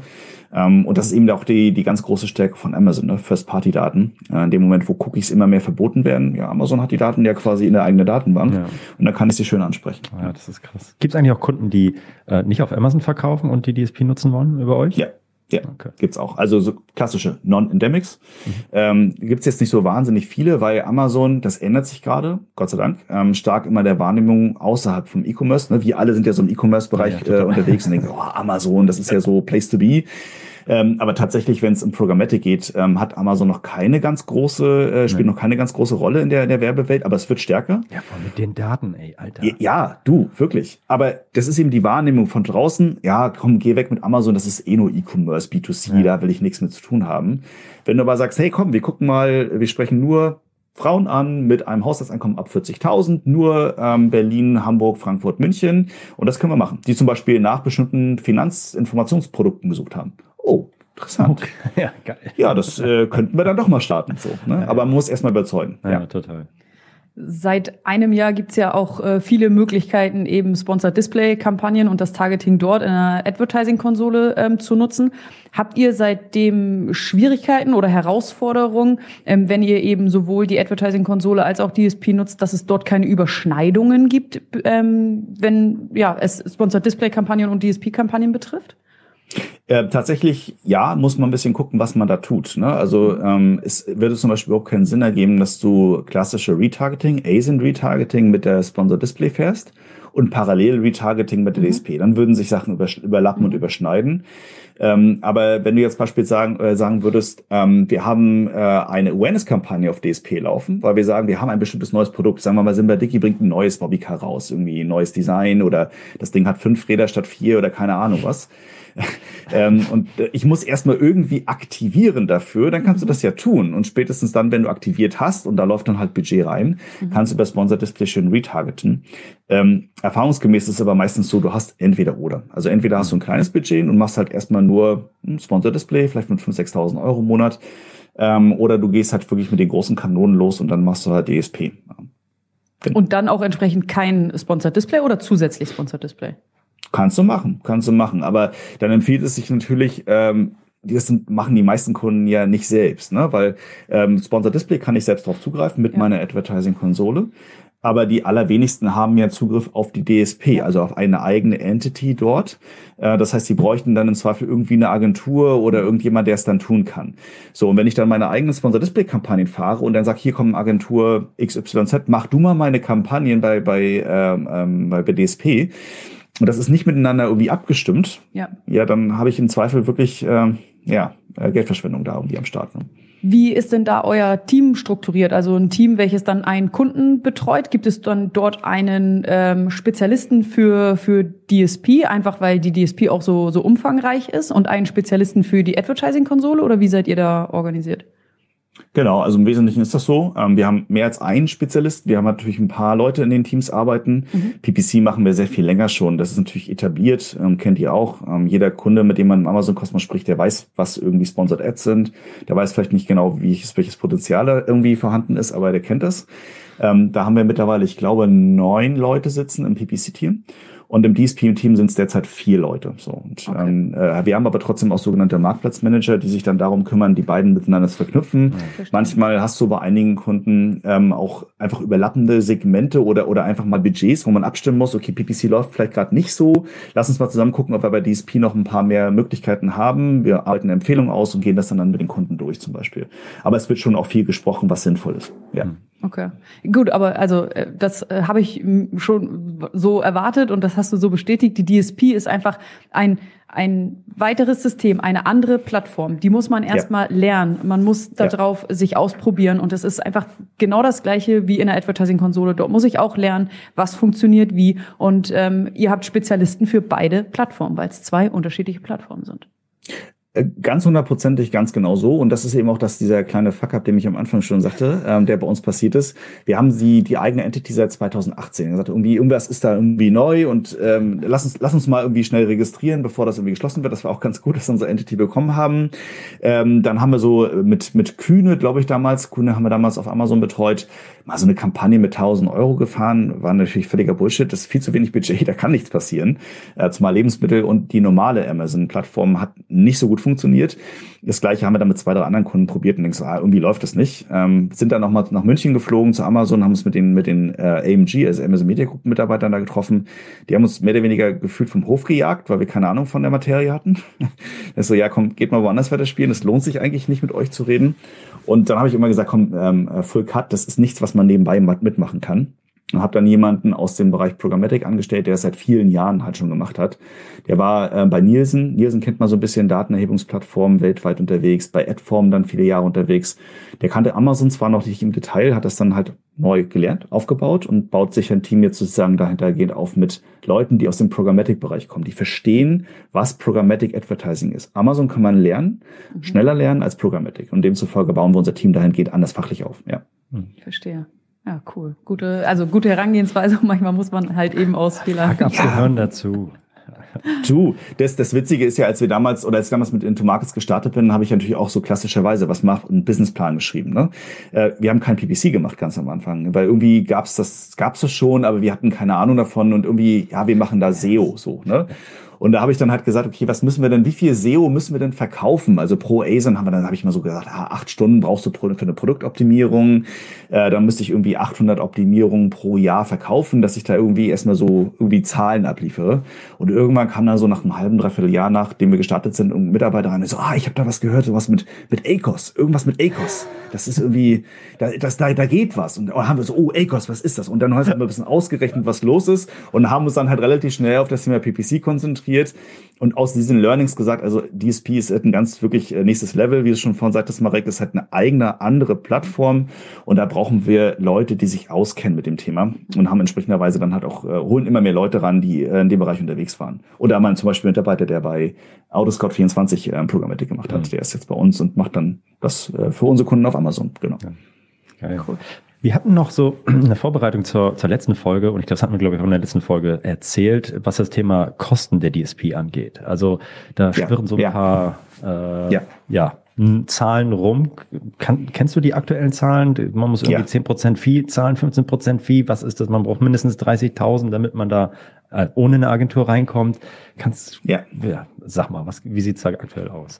B: Ähm, und das ist eben auch die, die ganz große Stärke von Amazon, ne? First-Party-Daten. In dem Moment, wo Cookies immer mehr verboten werden, ja, Amazon hat die Daten ja quasi in der eigenen Datenbank
A: Ja.
B: und dann kann ich sie schön ansprechen.
A: Ja, das ist krass. Gibt's eigentlich auch Kunden, die äh, nicht auf Amazon verkaufen und die DSP nutzen wollen über euch?
B: Ja. Ja, okay. gibt's auch. Also so klassische Non-Endemics. Mhm. Ähm, gibt's jetzt nicht so wahnsinnig viele, weil Amazon, das ändert sich gerade, Gott sei Dank, ähm, stark immer der Wahrnehmung außerhalb vom E-Commerce. Ne? Wir alle sind ja so im E-Commerce-Bereich ja, äh, unterwegs und denken, oh, Amazon, das ist ja so Place to be. Ähm, aber tatsächlich, wenn es um Programmatic geht, ähm, hat Amazon noch keine ganz große, äh, spielt Nein. noch keine ganz große Rolle in der, in der Werbewelt, aber es wird stärker.
A: Ja, vor mit den Daten, ey, Alter.
B: Ja, ja, du, wirklich. Aber das ist eben die Wahrnehmung von draußen. Ja, komm, geh weg mit Amazon, das ist eh nur E-Commerce, B2C, ja. da will ich nichts mit zu tun haben. Wenn du aber sagst, hey, komm, wir gucken mal, wir sprechen nur Frauen an mit einem Haushaltseinkommen ab 40.000, nur ähm, Berlin, Hamburg, Frankfurt, München. Und das können wir machen. Die zum Beispiel nach bestimmten Finanzinformationsprodukten gesucht haben oh, interessant. Okay. Ja, geil. Ja, das äh, könnten wir dann doch mal starten. So, ne? Aber man muss erstmal überzeugen.
A: Ja, ja, total.
C: Seit einem Jahr gibt's ja auch äh, viele Möglichkeiten, eben Sponsored Display-Kampagnen und das Targeting dort in einer Advertising-Konsole ähm, zu nutzen. Habt ihr seitdem Schwierigkeiten oder Herausforderungen, ähm, wenn ihr eben sowohl die Advertising-Konsole als auch DSP nutzt, dass es dort keine Überschneidungen gibt, ähm, wenn ja, es Sponsored Display-Kampagnen und DSP-Kampagnen betrifft?
B: Äh, tatsächlich, ja, muss man ein bisschen gucken, was man da tut. Ne? Also ähm, es würde zum Beispiel überhaupt keinen Sinn ergeben, dass du klassische Retargeting, ASIN-Retargeting mit der Sponsor Display fährst und parallel Retargeting mit der mhm. DSP. Dann würden sich Sachen überlappen mhm. und überschneiden. Ähm, aber wenn du jetzt beispielsweise sagen, äh, sagen würdest, ähm, wir haben äh, eine Awareness-Kampagne auf DSP laufen, weil wir sagen, wir haben ein bestimmtes neues Produkt. Sagen wir mal, Simba Dicky bringt ein neues Bobbycar raus, irgendwie ein neues Design oder das Ding hat fünf Räder statt vier oder keine Ahnung was. ähm, und ich muss erstmal irgendwie aktivieren dafür, dann kannst du das ja tun. Und spätestens dann, wenn du aktiviert hast und da läuft dann halt Budget rein, mhm. kannst du über Sponsor Display schön retargeten. Ähm, erfahrungsgemäß ist es aber meistens so, du hast entweder oder. Also entweder hast du ein kleines Budget und machst halt erstmal nur ein Sponsor Display, vielleicht mit 5.000, 6.000 Euro im Monat. Ähm, oder du gehst halt wirklich mit den großen Kanonen los und dann machst du halt DSP.
C: Und dann auch entsprechend kein Sponsored Display oder zusätzlich Sponsored Display?
B: Kannst du machen, kannst du machen. Aber dann empfiehlt es sich natürlich, ähm, das sind, machen die meisten Kunden ja nicht selbst, ne? weil ähm, Sponsor Display kann ich selbst darauf zugreifen mit ja. meiner Advertising-Konsole. Aber die allerwenigsten haben ja Zugriff auf die DSP, also auf eine eigene Entity dort. Äh, das heißt, sie bräuchten dann im Zweifel irgendwie eine Agentur oder irgendjemand, der es dann tun kann. So, und wenn ich dann meine eigenen Sponsor-Display-Kampagnen fahre und dann sage, hier kommt Agentur XYZ, mach du mal meine Kampagnen bei, bei, ähm, ähm bei DSP, und das ist nicht miteinander irgendwie abgestimmt, ja, ja dann habe ich im Zweifel wirklich äh, ja, Geldverschwendung da irgendwie am Start. Ne?
C: Wie ist denn da euer Team strukturiert? Also ein Team, welches dann einen Kunden betreut? Gibt es dann dort einen ähm, Spezialisten für, für DSP, einfach weil die DSP auch so, so umfangreich ist und einen Spezialisten für die Advertising-Konsole oder wie seid ihr da organisiert?
B: Genau, also im Wesentlichen ist das so. Ähm, wir haben mehr als einen Spezialist. Wir haben natürlich ein paar Leute in den Teams arbeiten. Mhm. PPC machen wir sehr viel länger schon. Das ist natürlich etabliert, ähm, kennt ihr auch. Ähm, jeder Kunde, mit dem man im Amazon-Kosmos spricht, der weiß, was irgendwie Sponsored Ads sind. Der weiß vielleicht nicht genau, wie ich, welches Potenzial irgendwie vorhanden ist, aber der kennt das. da haben wir mittlerweile, ich glaube, neun Leute sitzen im PPC-Team. Und im DSP-Team sind es derzeit vier Leute. So. Und, okay. ähm, äh, wir haben aber trotzdem auch sogenannte Marktplatzmanager, die sich dann darum kümmern, die beiden miteinander zu verknüpfen. Ja, Manchmal hast du bei einigen Kunden ähm, auch einfach überlappende Segmente oder, oder einfach mal Budgets, wo man abstimmen muss, okay, PPC läuft vielleicht gerade nicht so. Lass uns mal zusammen gucken, ob wir bei DSP noch ein paar mehr Möglichkeiten haben. Wir arbeiten eine Empfehlung aus und gehen das dann, dann mit den Kunden durch zum Beispiel. Aber es wird schon auch viel gesprochen, was sinnvoll ist. Ja. Hm.
C: Okay. Gut, aber also äh, das äh, habe ich schon so erwartet und das hast du so bestätigt. Die DSP ist einfach ein ein weiteres System, eine andere Plattform. Die muss man erstmal ja. lernen. Man muss darauf ja. sich ausprobieren und es ist einfach genau das gleiche wie in der Advertising-Konsole. Dort muss ich auch lernen, was funktioniert wie und ähm, ihr habt Spezialisten für beide Plattformen, weil es zwei unterschiedliche Plattformen sind.
B: Äh, ganz hundertprozentig, ganz genau so. Und das ist eben auch das, dieser kleine Fuck-up, den ich am Anfang schon sagte, ähm, der bei uns passiert ist. Wir haben sie, die eigene Entity seit 2018. gesagt, irgendwie, irgendwas ist da irgendwie neu und ähm, lass, uns, lass uns mal irgendwie schnell registrieren, bevor das irgendwie geschlossen wird. Das war auch ganz gut, dass wir unsere Entity bekommen haben. Ähm, dann haben wir so mit, mit Kühne, glaube ich, damals, Kühne haben wir damals auf Amazon betreut, mal so eine Kampagne mit 1000 Euro gefahren, war natürlich völliger Bullshit. Das ist viel zu wenig Budget, da kann nichts passieren. Äh, zumal Lebensmittel und die normale Amazon-Plattform hat nicht so gut funktioniert. Das gleiche haben wir dann mit zwei, drei anderen Kunden probiert und denkst, ah, irgendwie läuft das nicht. Ähm, sind dann nochmal nach München geflogen zu Amazon, haben uns mit den, mit den äh, AMG, also Amazon Media Group Mitarbeitern da getroffen. Die haben uns mehr oder weniger gefühlt vom Hof gejagt, weil wir keine Ahnung von der Materie hatten. das so, ja, komm, geht mal woanders weiter spielen. Es lohnt sich eigentlich nicht mit euch zu reden. Und dann habe ich immer gesagt, komm, ähm, äh, Full Cut, das ist nichts, was man nebenbei mitmachen kann. Und habe dann jemanden aus dem Bereich Programmatic angestellt, der das seit vielen Jahren halt schon gemacht hat. Der war äh, bei Nielsen. Nielsen kennt man so ein bisschen Datenerhebungsplattformen weltweit unterwegs, bei Adform dann viele Jahre unterwegs. Der kannte Amazon zwar noch nicht im Detail, hat das dann halt neu gelernt, aufgebaut und baut sich ein Team jetzt sozusagen dahintergehend auf mit Leuten, die aus dem Programmatic-Bereich kommen, die verstehen, was Programmatic Advertising ist. Amazon kann man lernen, mhm. schneller lernen als Programmatic. Und demzufolge bauen wir unser Team dahingehend anders fachlich auf. Ja.
C: Ich verstehe. Ja, cool. Gute, also gute Herangehensweise. Manchmal muss man halt eben aus Fehlern.
A: Ja. gehören dazu.
B: Du, das, das Witzige ist ja, als wir damals oder als ich damals mit Into Markets gestartet bin, habe ich natürlich auch so klassischerweise was macht einen Businessplan geschrieben. Ne? Äh, wir haben kein PPC gemacht ganz am Anfang, weil irgendwie gab's das gab's das schon, aber wir hatten keine Ahnung davon und irgendwie ja, wir machen da SEO so. Ne? Und da habe ich dann halt gesagt, okay, was müssen wir denn, wie viel SEO müssen wir denn verkaufen? Also pro ASIN haben wir dann, habe ich mal so gesagt, ah, acht Stunden brauchst du für eine Produktoptimierung. Äh, dann müsste ich irgendwie 800 Optimierungen pro Jahr verkaufen, dass ich da irgendwie erstmal so irgendwie Zahlen abliefere. Und irgendwann kam dann so nach einem halben, dreiviertel Jahr, nachdem wir gestartet sind, ein Mitarbeiter rein und so, ah, ich habe da was gehört, sowas mit, mit ACOS, irgendwas mit ACOS. Das ist irgendwie, da, das, da, da geht was. Und dann haben wir so, oh, ACOS, was ist das? Und dann haben wir ein bisschen ausgerechnet, was los ist und haben uns dann halt relativ schnell auf das Thema PPC konzentriert konzentriert und aus diesen Learnings gesagt, also DSP ist halt ein ganz wirklich äh, nächstes Level, wie du schon vorhin sagtest, Marek, ist halt eine eigene andere Plattform und da brauchen wir Leute, die sich auskennen mit dem Thema und haben entsprechenderweise dann halt auch, äh, holen immer mehr Leute ran, die äh, in dem Bereich unterwegs waren. Oder haben zum Beispiel einen Mitarbeiter, der bei Autoscout24 äh, Programmatik gemacht hat, mhm. der ist jetzt bei uns und macht dann das äh, für unsere Kunden auf Amazon, genau. Ja.
A: Geil. Cool. Wir hatten noch so eine Vorbereitung zur, zur letzten Folge und ich glaube, das hatten wir, glaube ich, auch in der letzten Folge erzählt, was das Thema Kosten der DSP angeht. Also da ja, schwirren so ein ja. paar äh, ja. ja. Zahlen rum. Kann, kennst du die aktuellen Zahlen? Man muss irgendwie zehn Prozent Fee zahlen, 15% Fee. Was ist das? Man braucht mindestens 30.000, damit man da äh, ohne eine Agentur reinkommt. Kannst, ja. ja sag mal, was, wie sieht's da aktuell aus?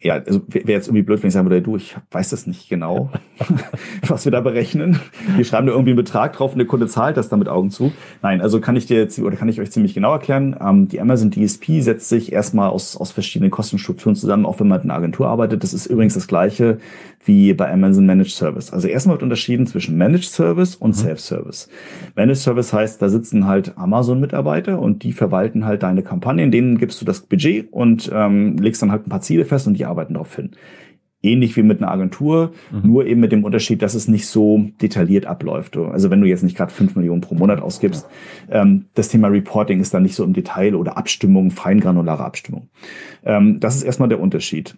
B: Ja, also wäre jetzt irgendwie blöd, wenn ich sagen würde, du, ich weiß das nicht genau, was wir da berechnen. Wir schreiben da irgendwie einen Betrag drauf und der Kunde zahlt das dann mit Augen zu. Nein, also kann ich dir jetzt, oder kann ich euch ziemlich genau erklären. Ähm, die Amazon DSP setzt sich erstmal aus, aus verschiedenen Kostenstrukturen zusammen, auch wenn man in einer Agentur arbeitet. Das ist übrigens das gleiche wie bei Amazon Managed Service. Also erstmal wird unterschieden zwischen Managed Service und mhm. Self-Service. Managed Service heißt, da sitzen halt Amazon-Mitarbeiter und die verwalten halt deine Kampagnen. Denen gibst du das Budget und ähm, legst dann halt ein paar Ziele fest und die arbeiten darauf hin. Ähnlich wie mit einer Agentur, mhm. nur eben mit dem Unterschied, dass es nicht so detailliert abläuft. Also wenn du jetzt nicht gerade fünf Millionen pro Monat ausgibst, ähm, das Thema Reporting ist dann nicht so im Detail oder Abstimmung, feingranulare Abstimmung. Ähm, das ist erstmal der Unterschied.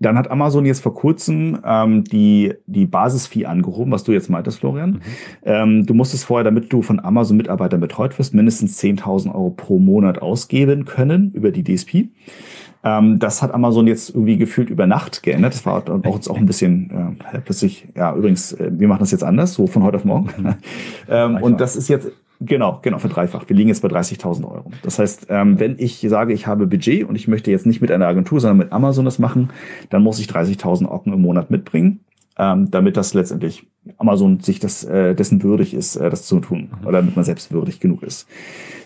B: Dann hat Amazon jetzt vor kurzem ähm, die, die Basisfee angehoben, was du jetzt meintest, Florian. Mhm. Ähm, du musstest vorher, damit du von Amazon-Mitarbeitern betreut wirst, mindestens 10.000 Euro pro Monat ausgeben können über die DSP. Ähm, das hat Amazon jetzt irgendwie gefühlt über Nacht geändert. Das war auch uns auch ein bisschen äh, plötzlich, ja, übrigens, äh, wir machen das jetzt anders, so von heute auf morgen. Mhm. ähm, und das ist jetzt Genau, genau, verdreifacht. Wir liegen jetzt bei 30.000 Euro. Das heißt, ähm, wenn ich sage, ich habe Budget und ich möchte jetzt nicht mit einer Agentur, sondern mit Amazon das machen, dann muss ich 30.000 Euro im Monat mitbringen ähm, damit das letztendlich Amazon sich das, äh, dessen würdig ist, äh, das zu tun, oder damit man selbst würdig genug ist.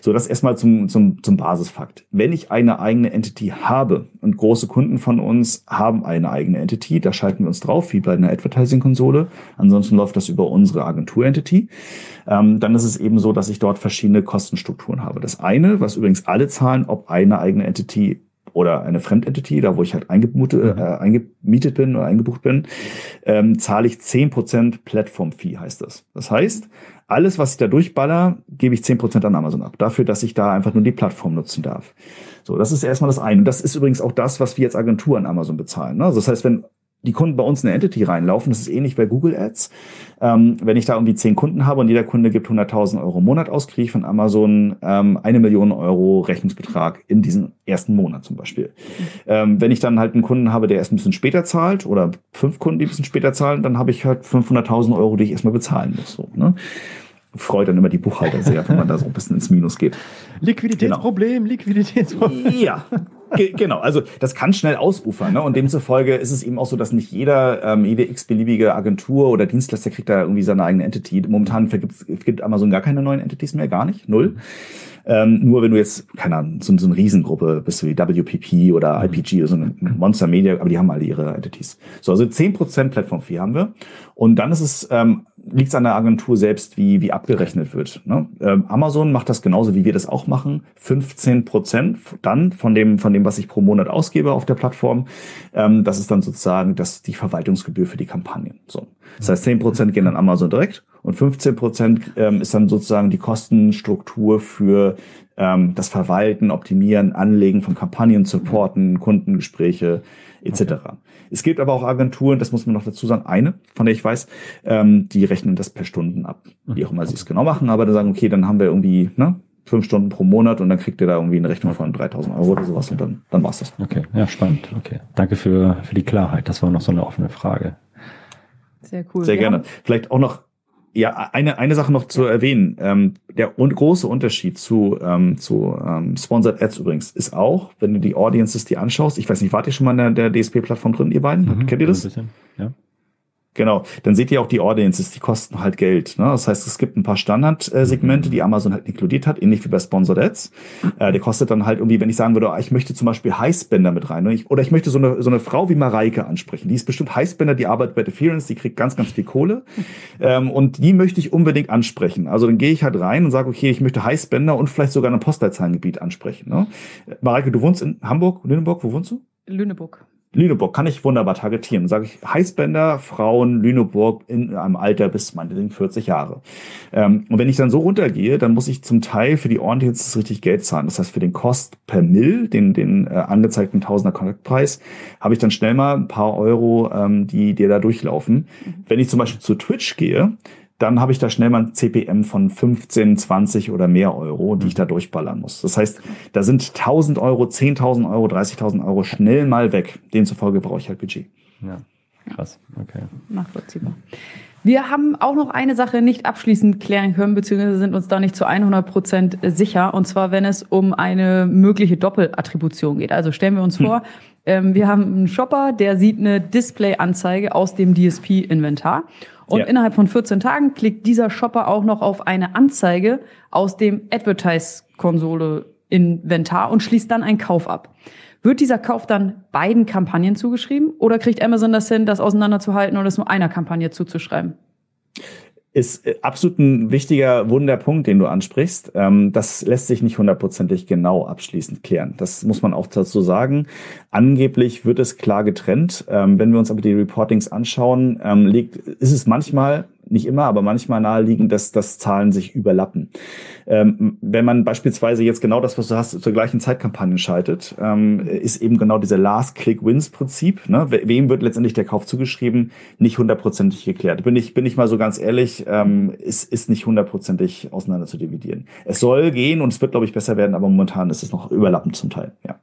B: So, das erstmal zum, zum, zum Basisfakt. Wenn ich eine eigene Entity habe und große Kunden von uns haben eine eigene Entity, da schalten wir uns drauf, wie bei einer Advertising-Konsole. Ansonsten läuft das über unsere Agentur-Entity. Ähm, dann ist es eben so, dass ich dort verschiedene Kostenstrukturen habe. Das eine, was übrigens alle zahlen, ob eine eigene Entity oder eine Fremdentity, da wo ich halt eingemietet, mhm. äh, eingemietet bin oder eingebucht bin, ähm, zahle ich zehn Prozent Plattform-Fee, heißt das. Das heißt, alles, was ich da durchballer, gebe ich zehn Prozent an Amazon ab. Dafür, dass ich da einfach nur die Plattform nutzen darf. So, das ist erstmal das eine. Und das ist übrigens auch das, was wir als Agentur an Amazon bezahlen. Ne? Also das heißt, wenn die Kunden bei uns in eine Entity reinlaufen. Das ist ähnlich bei Google Ads. Ähm, wenn ich da irgendwie zehn Kunden habe und jeder Kunde gibt 100.000 Euro im Monat aus, kriege ich von Amazon ähm, eine Million Euro Rechnungsbetrag in diesem ersten Monat zum Beispiel. Ähm, wenn ich dann halt einen Kunden habe, der erst ein bisschen später zahlt oder fünf Kunden, die ein bisschen später zahlen, dann habe ich halt 500.000 Euro, die ich erstmal bezahlen muss. So, ne? freut dann immer die Buchhalter sehr, wenn man da so ein bisschen ins Minus geht.
A: Liquiditätsproblem, genau. Liquiditätsproblem.
B: Ja, genau. Also das kann schnell ausufern. Ne? Und demzufolge ist es eben auch so, dass nicht jeder, ähm, jede x-beliebige Agentur oder Dienstleister kriegt da irgendwie seine eigene Entity. Momentan vergibt, gibt Amazon gar keine neuen Entities mehr, gar nicht, null. Ähm, nur wenn du jetzt, keine Ahnung, so, so eine Riesengruppe bist wie WPP oder IPG oder so eine Monster Media, aber die haben alle ihre Entities. So, also 10% Plattform-Fee haben wir. Und dann ist es ähm, liegt es an der Agentur selbst, wie, wie abgerechnet wird. Ne? Ähm, Amazon macht das genauso, wie wir das auch machen. 15 Prozent dann von dem, von dem, was ich pro Monat ausgebe auf der Plattform. Ähm, das ist dann sozusagen das, die Verwaltungsgebühr für die Kampagnen. So. Das heißt, 10 Prozent gehen an Amazon direkt und 15 Prozent ähm, ist dann sozusagen die Kostenstruktur für ähm, das Verwalten, Optimieren, Anlegen von Kampagnen, Supporten, Kundengespräche etc. Okay. Es gibt aber auch Agenturen, das muss man noch dazu sagen, eine, von der ich weiß, ähm, die rechnen das per Stunden ab. Wie auch immer sie es genau machen, aber dann sagen, okay, dann haben wir irgendwie ne, fünf Stunden pro Monat und dann kriegt ihr da irgendwie eine Rechnung von 3000 Euro oder sowas und dann, dann war's das.
A: Okay, ja, spannend. Okay, danke für, für die Klarheit. Das war noch so eine offene Frage.
C: Sehr cool.
B: Sehr gerne. Vielleicht auch noch ja, eine, eine Sache noch zu erwähnen. Ähm, der un große Unterschied zu, ähm, zu ähm, Sponsored Ads übrigens ist auch, wenn du die Audiences dir anschaust, ich weiß nicht, wart ihr schon mal in der, der DSP-Plattform drin, ihr beiden? Mhm, Kennt ihr das? Ein bisschen, ja. Genau, dann seht ihr auch die Audiences, die kosten halt Geld. Ne? Das heißt, es gibt ein paar Standardsegmente, die Amazon halt inkludiert hat, ähnlich wie bei Sponsored Ads. Äh, der kostet dann halt irgendwie, wenn ich sagen würde, oh, ich möchte zum Beispiel Highspender mit rein, ne? oder ich möchte so eine, so eine Frau wie Mareike ansprechen. Die ist bestimmt Highspender, die arbeitet bei Deference, die kriegt ganz, ganz viel Kohle. Ähm, und die möchte ich unbedingt ansprechen. Also dann gehe ich halt rein und sage, okay, ich möchte Highspender und vielleicht sogar ein Postleitzahlengebiet ansprechen. Ne? Mareike, du wohnst in Hamburg, Lüneburg, wo wohnst du?
C: Lüneburg.
B: Lüneburg kann ich wunderbar targetieren. Sage ich Heißbänder, Frauen, Lüneburg in einem Alter bis meinetwegen 40 Jahre. Ähm, und wenn ich dann so runtergehe, dann muss ich zum Teil für die Audiences richtig Geld zahlen. Das heißt, für den Kost per Mill, den, den äh, angezeigten Tausender Kontaktpreis, habe ich dann schnell mal ein paar Euro, ähm, die dir da durchlaufen. Mhm. Wenn ich zum Beispiel zu Twitch gehe, dann habe ich da schnell mal ein CPM von 15, 20 oder mehr Euro, die ich da durchballern muss. Das heißt, da sind 1000 Euro, 10.000 Euro, 30.000 Euro schnell mal weg. Demzufolge brauche ich halt Budget.
A: Ja, krass, okay.
C: Nachvollziehbar. Wir haben auch noch eine Sache nicht abschließend klären können, beziehungsweise sind uns da nicht zu 100 Prozent sicher. Und zwar, wenn es um eine mögliche Doppelattribution geht. Also stellen wir uns hm. vor, ähm, wir haben einen Shopper, der sieht eine Display-Anzeige aus dem DSP-Inventar. Und ja. innerhalb von 14 Tagen klickt dieser Shopper auch noch auf eine Anzeige aus dem Advertise-Konsole-Inventar und schließt dann einen Kauf ab. Wird dieser Kauf dann beiden Kampagnen zugeschrieben oder kriegt Amazon das hin, das auseinanderzuhalten oder es nur einer Kampagne zuzuschreiben?
B: ist äh, absolut ein wichtiger Wunderpunkt, den du ansprichst. Ähm, das lässt sich nicht hundertprozentig genau abschließend klären. Das muss man auch dazu sagen. Angeblich wird es klar getrennt. Ähm, wenn wir uns aber die Reportings anschauen, ähm, liegt, ist es manchmal nicht immer, aber manchmal naheliegend, dass, dass Zahlen sich überlappen. Ähm, wenn man beispielsweise jetzt genau das, was du hast, zur gleichen Zeitkampagne schaltet, ähm, ist eben genau dieser Last-Click-Wins-Prinzip. Ne? Wem wird letztendlich der Kauf zugeschrieben? Nicht hundertprozentig geklärt. Bin ich, bin ich mal so ganz ehrlich, ähm, ist, ist nicht hundertprozentig auseinander zu dividieren. Es soll gehen und es wird, glaube ich, besser werden, aber momentan ist es noch überlappend zum Teil, ja.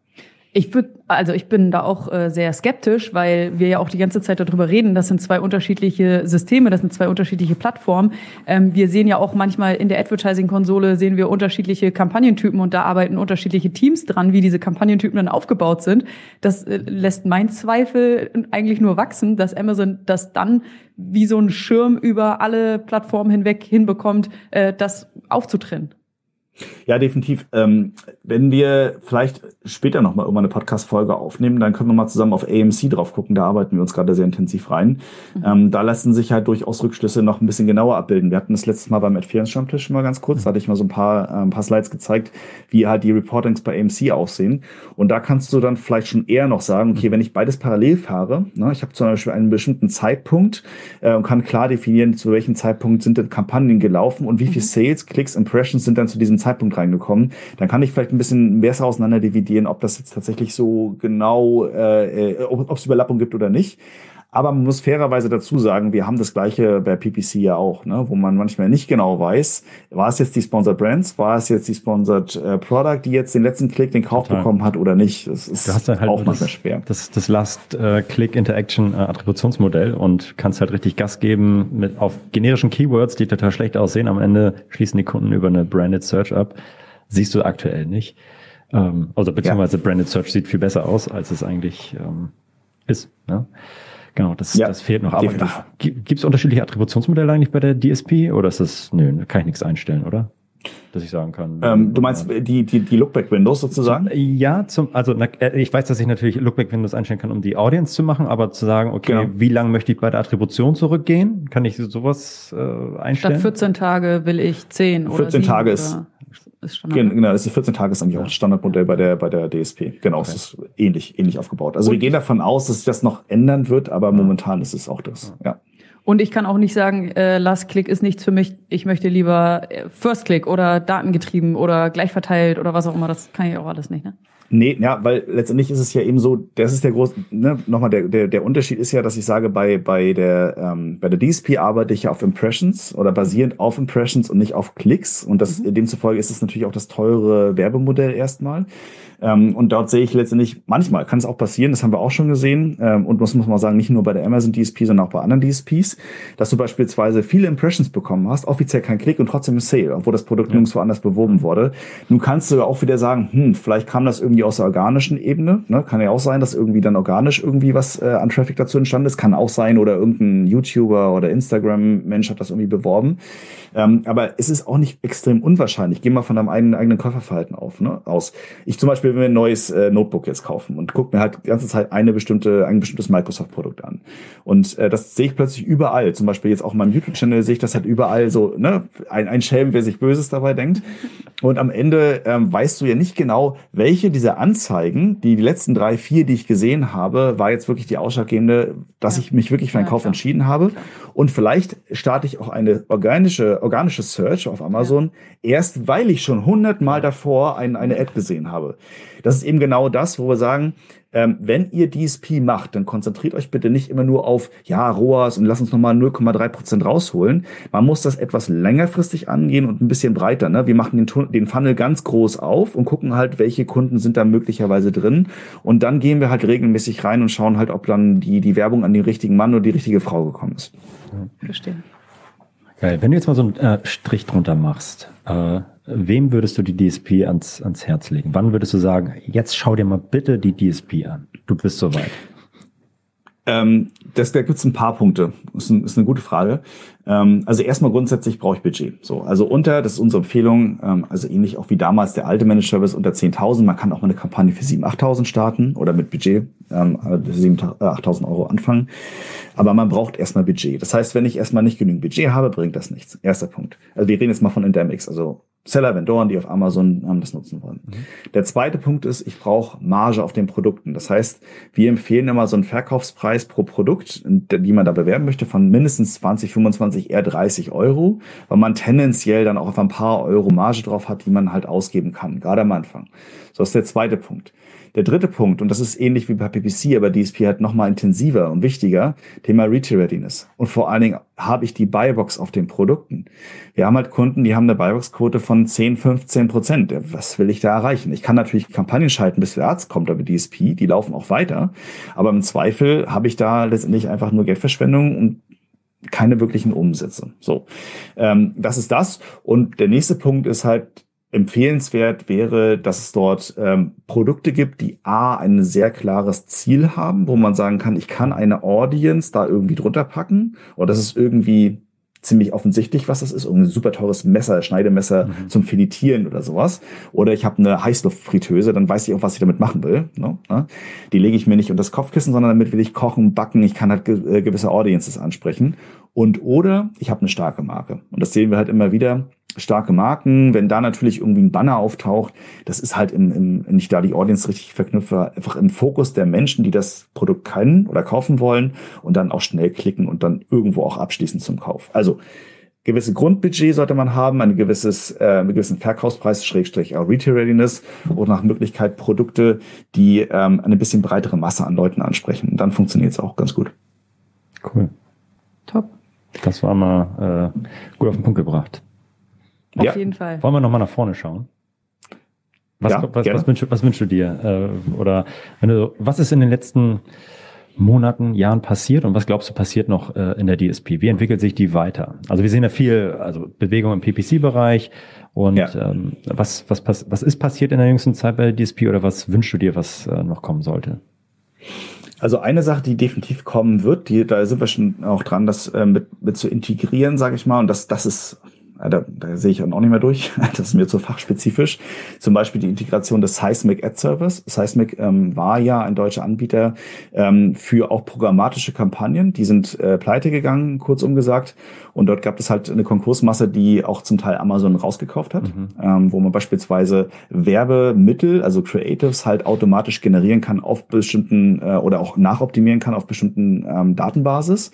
C: Ich würde, also ich bin da auch äh, sehr skeptisch, weil wir ja auch die ganze Zeit darüber reden. Das sind zwei unterschiedliche Systeme, das sind zwei unterschiedliche Plattformen. Ähm, wir sehen ja auch manchmal in der Advertising-Konsole sehen wir unterschiedliche Kampagnentypen und da arbeiten unterschiedliche Teams dran, wie diese Kampagnentypen dann aufgebaut sind. Das äh, lässt mein Zweifel eigentlich nur wachsen, dass Amazon das dann wie so ein Schirm über alle Plattformen hinweg hinbekommt, äh, das aufzutrennen.
B: Ja, definitiv. Ähm, wenn wir vielleicht später nochmal irgendwann eine Podcast-Folge aufnehmen, dann können wir mal zusammen auf AMC drauf gucken. Da arbeiten wir uns gerade sehr intensiv rein. Mhm. Ähm, da lassen sich halt durchaus Rückschlüsse noch ein bisschen genauer abbilden. Wir hatten das letztes Mal beim Adference-Stammtisch mal ganz kurz. Da hatte ich mal so ein paar, äh, ein paar Slides gezeigt, wie halt die Reportings bei AMC aussehen. Und da kannst du dann vielleicht schon eher noch sagen, okay, wenn ich beides parallel fahre, ne, ich habe zum Beispiel einen bestimmten Zeitpunkt äh, und kann klar definieren, zu welchem Zeitpunkt sind denn Kampagnen gelaufen und wie viel mhm. Sales, Klicks, Impressions sind dann zu diesem Zeitpunkt reingekommen, dann kann ich vielleicht ein bisschen besser auseinander dividieren, ob das jetzt tatsächlich so genau, äh, äh ob es Überlappung gibt oder nicht. Aber man muss fairerweise dazu sagen, wir haben das gleiche bei PPC ja auch, ne? wo man manchmal nicht genau weiß, war es jetzt die Sponsored Brands, war es jetzt die Sponsored äh, Product, die jetzt den letzten Klick, den Kauf Total. bekommen hat oder nicht.
A: Das ist du hast halt auch manchmal schwer. Das, das Last-Click-Interaction-Attributionsmodell äh, und kannst halt richtig Gas geben mit auf generischen Keywords, die total schlecht aussehen. Am Ende schließen die Kunden über eine Branded Search ab. Siehst du aktuell nicht. Ähm, also beziehungsweise ja. Branded Search sieht viel besser aus, als es eigentlich ähm, ist. Ne? Genau, das, ja, das fehlt noch. Aber gibt es unterschiedliche Attributionsmodelle eigentlich bei der DSP oder ist das, nö, kann ich nichts einstellen, oder? Dass ich sagen kann.
B: Ähm, du meinst die, die, die Lookback-Windows sozusagen?
A: Ja, zum, also na, äh, ich weiß, dass ich natürlich Lookback-Windows einstellen kann, um die Audience zu machen, aber zu sagen, okay, genau. wie lange möchte ich bei der Attribution zurückgehen? Kann ich sowas äh, einstellen?
C: Statt 14 Tage will ich 10 oder
B: 14 Tage ist, ist Standard. Genau, das ist 14 Tage ist eigentlich auch das Standardmodell bei der, bei der DSP. Genau, okay. es ist ähnlich, ähnlich aufgebaut. Also Und wir gehen davon aus, dass sich das noch ändern wird, aber momentan ist es auch das. Ja.
C: Und ich kann auch nicht sagen, äh, Last Click ist nichts für mich. Ich möchte lieber äh, First Click oder datengetrieben oder gleich verteilt oder was auch immer. Das kann ich auch alles nicht, ne?
B: Nee, ja, weil letztendlich ist es ja eben so, das ist der große, ne, nochmal der, der, der Unterschied ist ja, dass ich sage, bei, bei der, ähm, bei der DSP arbeite ich ja auf Impressions oder basierend auf Impressions und nicht auf Klicks. Und das, mhm. demzufolge ist es natürlich auch das teure Werbemodell erstmal. Ähm, und dort sehe ich letztendlich, manchmal kann es auch passieren, das haben wir auch schon gesehen, ähm, und das muss man sagen, nicht nur bei der Amazon DSP, sondern auch bei anderen DSPs, dass du beispielsweise viele Impressions bekommen hast, offiziell kein Klick und trotzdem ein Sale, obwohl das Produkt ja. nirgendwo anders beworben wurde. Nun kannst du auch wieder sagen, hm, vielleicht kam das irgendwie aus der organischen Ebene, ne? kann ja auch sein, dass irgendwie dann organisch irgendwie was äh, an Traffic dazu entstanden ist, kann auch sein, oder irgendein YouTuber oder Instagram-Mensch hat das irgendwie beworben. Ähm, aber es ist auch nicht extrem unwahrscheinlich. Geh mal von deinem eigenen, eigenen Käuferverhalten auf, ne, aus. Ich zum Beispiel will mir ein neues äh, Notebook jetzt kaufen und gucke mir halt die ganze Zeit eine bestimmte, ein bestimmtes Microsoft-Produkt an. Und äh, das sehe ich plötzlich überall. Zum Beispiel jetzt auch in meinem YouTube-Channel sehe ich das halt überall so, ne, ein, ein Schelm, wer sich Böses dabei denkt. Und am Ende ähm, weißt du ja nicht genau, welche dieser Anzeigen, die die letzten drei, vier, die ich gesehen habe, war jetzt wirklich die ausschlaggebende, dass ja. ich mich wirklich für einen ja, Kauf klar. entschieden habe. Und vielleicht starte ich auch eine organische, organische Search auf Amazon, ja. erst weil ich schon hundertmal davor ein, eine Ad gesehen habe. Das ist eben genau das, wo wir sagen, ähm, wenn ihr DSP macht, dann konzentriert euch bitte nicht immer nur auf, ja, ROAS und lasst uns nochmal 0,3 Prozent rausholen. Man muss das etwas längerfristig angehen und ein bisschen breiter. Ne? Wir machen den, den Funnel ganz groß auf und gucken halt, welche Kunden sind da möglicherweise drin. Und dann gehen wir halt regelmäßig rein und schauen halt, ob dann die, die Werbung an den richtigen Mann oder die richtige Frau gekommen ist.
C: Verstehe.
A: Geil. Wenn du jetzt mal so einen äh, Strich drunter machst, äh, wem würdest du die DSP ans, ans Herz legen? Wann würdest du sagen, jetzt schau dir mal bitte die DSP an? Du bist soweit.
B: Ähm, das, da gibt es ein paar Punkte. Ist, ein, ist eine gute Frage. Ähm, also erstmal grundsätzlich brauche ich Budget. So, also unter, das ist unsere Empfehlung, ähm, also ähnlich auch wie damals der alte Managed Service unter 10.000. Man kann auch mal eine Kampagne für 7.000, 8.000 starten oder mit Budget ähm, 7.000, 8.000 Euro anfangen. Aber man braucht erstmal Budget. Das heißt, wenn ich erstmal nicht genügend Budget habe, bringt das nichts. Erster Punkt. Also wir reden jetzt mal von Endemics, also Seller, Vendoren, die auf Amazon ähm, das nutzen wollen. Mhm. Der zweite Punkt ist, ich brauche Marge auf den Produkten. Das heißt, wir empfehlen immer so einen Verkaufspreis pro Produkt, die man da bewerben möchte, von mindestens 20, 25, eher 30 Euro, weil man tendenziell dann auch auf ein paar Euro Marge drauf hat, die man halt ausgeben kann, gerade am Anfang. So das ist der zweite Punkt. Der dritte Punkt, und das ist ähnlich wie bei PPC, aber DSP halt nochmal intensiver und wichtiger, Thema Retail Readiness. Und vor allen Dingen habe ich die Buybox auf den Produkten. Wir haben halt Kunden, die haben eine Buybox-Quote von 10, 15 Prozent. Was will ich da erreichen? Ich kann natürlich Kampagnen schalten, bis der Arzt kommt, aber DSP, die laufen auch weiter. Aber im Zweifel habe ich da letztendlich einfach nur Geldverschwendung und keine wirklichen Umsätze. So, ähm, das ist das. Und der nächste Punkt ist halt empfehlenswert wäre, dass es dort ähm, Produkte gibt, die A, ein sehr klares Ziel haben, wo man sagen kann, ich kann eine Audience da irgendwie drunter packen oder das ist irgendwie ziemlich offensichtlich, was das ist. Irgendein super teures Messer, Schneidemesser mhm. zum Filetieren oder sowas. Oder ich habe eine Heißluftfritteuse, dann weiß ich auch, was ich damit machen will. Ne? Die lege ich mir nicht unter das Kopfkissen, sondern damit will ich kochen, backen. Ich kann halt äh, gewisse Audiences ansprechen. Und oder ich habe eine starke Marke. Und das sehen wir halt immer wieder starke Marken, wenn da natürlich irgendwie ein Banner auftaucht, das ist halt im, im nicht da die Audience richtig verknüpft, einfach im Fokus der Menschen, die das Produkt kennen oder kaufen wollen und dann auch schnell klicken und dann irgendwo auch abschließen zum Kauf. Also gewisse Grundbudget sollte man haben, ein gewisses, äh, einen gewissen Verkaufspreis, Schrägstrich auch Retail Readiness und nach Möglichkeit Produkte, die ähm, eine bisschen breitere Masse an Leuten ansprechen. Und dann funktioniert es auch ganz gut.
A: Cool.
C: Top.
A: Das war mal äh, gut auf den Punkt gebracht.
C: Auf
B: Ja.
C: jeden Fall.
A: Wollen wir nochmal nach vorne schauen? Was,
B: Ja,
A: was, was, wünschst, was wünschst du dir? Äh, oder wenn du, was ist in den letzten Monaten, Jahren passiert und was glaubst du passiert noch äh, in der DSP? Wie entwickelt sich die weiter? Also wir sehen ja viel, also Bewegung im PPC-Bereich und
B: Ja.
A: ähm, was, was, pass- was ist passiert in der jüngsten Zeit bei der DSP oder was wünschst du dir, was äh, noch kommen sollte?
B: Also eine Sache, die definitiv kommen wird, die, da sind wir schon auch dran, das äh, mit, mit zu integrieren, sage ich mal. Und das, das ist, da, da sehe ich auch nicht mehr durch. Das ist mir zu fachspezifisch. Zum Beispiel die Integration des Seismic Ad Service. Seismic ähm, war ja ein deutscher Anbieter ähm, für auch programmatische Kampagnen. Die sind äh, pleite gegangen, kurzum gesagt. Und dort gab es halt eine Konkursmasse, die auch zum Teil Amazon rausgekauft hat, ähm, wo man beispielsweise Werbemittel, also Creatives, halt automatisch generieren kann auf bestimmten äh, oder auch nachoptimieren kann auf bestimmten ähm, Datenbasis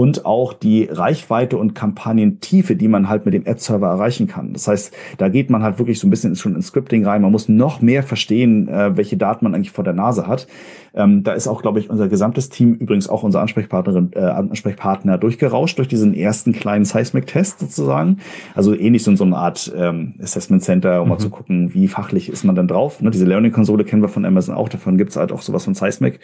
B: und auch die Reichweite und Kampagnentiefe, die man halt mit dem Ad-Server erreichen kann. Das heißt, da geht man halt wirklich so ein bisschen schon ins Scripting rein. Man muss noch mehr verstehen, äh, welche Daten man eigentlich vor der Nase hat. Ähm, da ist auch, glaube ich, unser gesamtes Team, übrigens auch unser Ansprechpartnerin, äh, Ansprechpartner durchgerauscht durch diesen ersten kleinen Seismic-Test sozusagen. Also ähnlich so in so eine Art ähm, Assessment Center, um mal zu gucken, wie fachlich ist man dann drauf. Ne, diese Learning-Konsole kennen wir von Amazon auch, davon gibt es halt auch sowas von Seismic.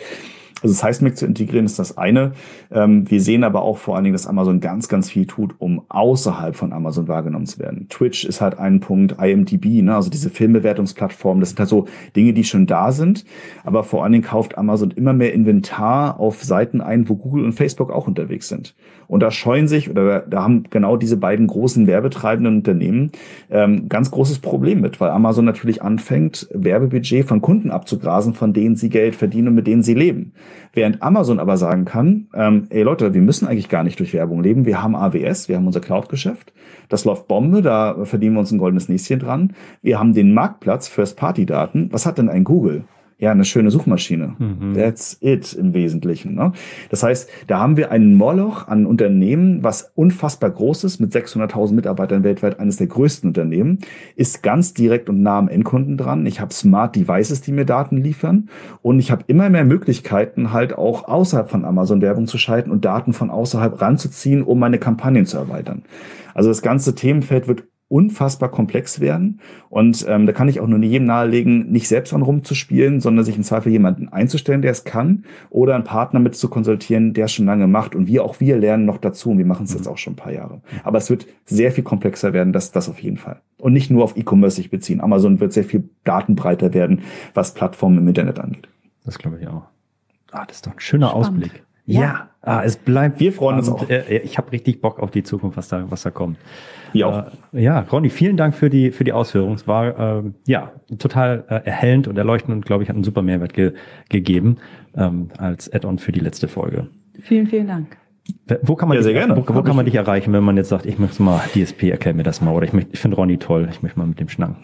B: Also Seismic zu integrieren ist das eine. Ähm, wir sehen aber auch vor allen Dingen, dass Amazon ganz, ganz viel tut, um außerhalb von Amazon wahrgenommen zu werden. Twitch ist halt ein Punkt, IMDb, ne, also diese Filmbewertungsplattform, das sind halt so Dinge, die schon da sind. Aber vor allen Dingen kauft Amazon immer mehr Inventar auf Seiten ein, wo Google und Facebook auch unterwegs sind. Und da scheuen sich, oder da haben genau diese beiden großen werbetreibenden Unternehmen ähm, ganz großes Problem mit, weil Amazon natürlich anfängt, Werbebudget von Kunden abzugrasen, von denen sie Geld verdienen und mit denen sie leben. Während Amazon aber sagen kann, ähm, ey Leute, wir müssen eigentlich gar nicht durch Werbung leben. Wir haben AWS, wir haben unser Cloud-Geschäft. Das läuft Bombe, da verdienen wir uns ein goldenes Näschen dran. Wir haben den Marktplatz First-Party-Daten. Was hat denn ein Google? Ja, eine schöne Suchmaschine. That's it im Wesentlichen. Ne? Das heißt, da haben wir einen Moloch an Unternehmen, was unfassbar groß ist, mit 600.000 Mitarbeitern weltweit, eines der größten Unternehmen, ist ganz direkt und nah am Endkunden dran. Ich habe Smart Devices, die mir Daten liefern und ich habe immer mehr Möglichkeiten, halt auch außerhalb von Amazon Werbung zu schalten und Daten von außerhalb ranzuziehen, um meine Kampagnen zu erweitern. Also das ganze Themenfeld wird unfassbar komplex werden. Und ähm, da kann ich auch nur jedem nahelegen, nicht selbst dran rumzuspielen, sondern sich im Zweifel jemanden einzustellen, der es kann, oder einen Partner mit zu konsultieren, der es schon lange macht. Und wir auch wir lernen noch dazu und wir machen es jetzt auch schon ein paar Jahre. Aber es wird sehr viel komplexer werden, das, das auf jeden Fall. Und nicht nur auf E-Commerce sich beziehen. Amazon wird sehr viel datenbreiter werden, was Plattformen im Internet angeht.
A: Das glaube ich auch. Ah, das ist doch ein schöner
C: Spannend.
A: Ausblick.
C: Ja.
A: Ah, es bleibt.
B: Wir freuen uns auch.
A: Äh, Ich habe richtig Bock auf die Zukunft, was da, was da kommt.
B: Wir auch.
A: Äh, ja, Ronny, vielen Dank für die, für die Ausführungen. Es war äh, ja total äh, erhellend und erleuchtend und glaube ich hat einen super Mehrwert ge gegeben ähm, als Add-on für die letzte Folge.
C: Vielen, vielen Dank.
A: Wo kann man,
B: Ja, sehr
A: dich,
B: gerne.
A: Wo, wo kann man dich erreichen, wenn man jetzt sagt, ich möchte mal DSP, erklär mir das mal oder ich, möchte- ich finde Ronny toll, ich möchte mal mit dem schnacken.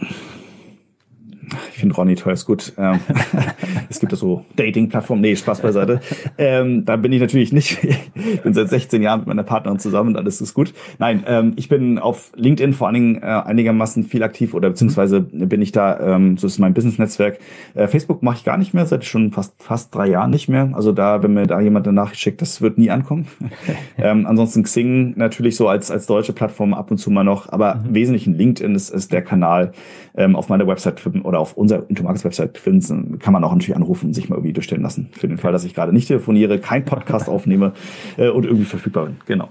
B: Ich finde Ronny toll, ist gut. Ähm, es gibt ja so Dating-Plattformen. Nee, Spaß beiseite. Ähm, da bin ich natürlich nicht. Ich bin seit 16 Jahren mit meiner Partnerin zusammen und alles ist gut. Nein, ähm, ich bin auf LinkedIn vor allen Dingen äh, einigermaßen viel aktiv oder beziehungsweise bin ich da, ähm, so ist mein Business-Netzwerk. Äh, Facebook mache ich gar nicht mehr, seit schon fast, fast drei Jahren nicht mehr. Also da, wenn mir da jemand eine Nachricht schickt, das wird nie ankommen. ähm, ansonsten Xing natürlich so als, als deutsche Plattform ab und zu mal noch, aber im Wesentlichen LinkedIn ist, ist der Kanal ähm, auf meiner Website finden oder auf unserer Intomarkets Website finden, kann man auch natürlich anrufen und sich mal irgendwie durchstellen lassen. Für den Fall, dass ich gerade nicht telefoniere, kein Podcast aufnehme äh, und irgendwie verfügbar bin. Genau.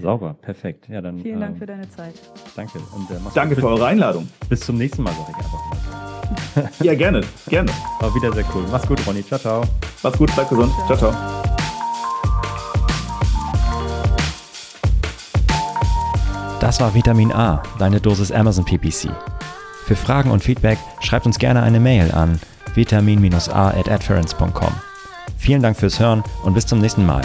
A: Sauber, perfekt. Ja, dann
C: Vielen Dank
A: ähm,
C: für deine Zeit.
A: danke und äh, mach's
B: Danke für eure Einladung.
A: bis, zum nächsten Mal, sag ich einfach mal.
B: Ja, gerne, gerne.
A: War wieder sehr cool. Mach's gut, Ronny. Ciao, ciao.
B: Macht's gut, bleibt gesund. Ciao, ciao.
A: Das war Vitamin A, deine Dosis Amazon PPC. Für Fragen und Feedback schreibt uns gerne eine Mail an vitamin-a at adference.com. Vielen Dank fürs Hören und bis zum nächsten Mal.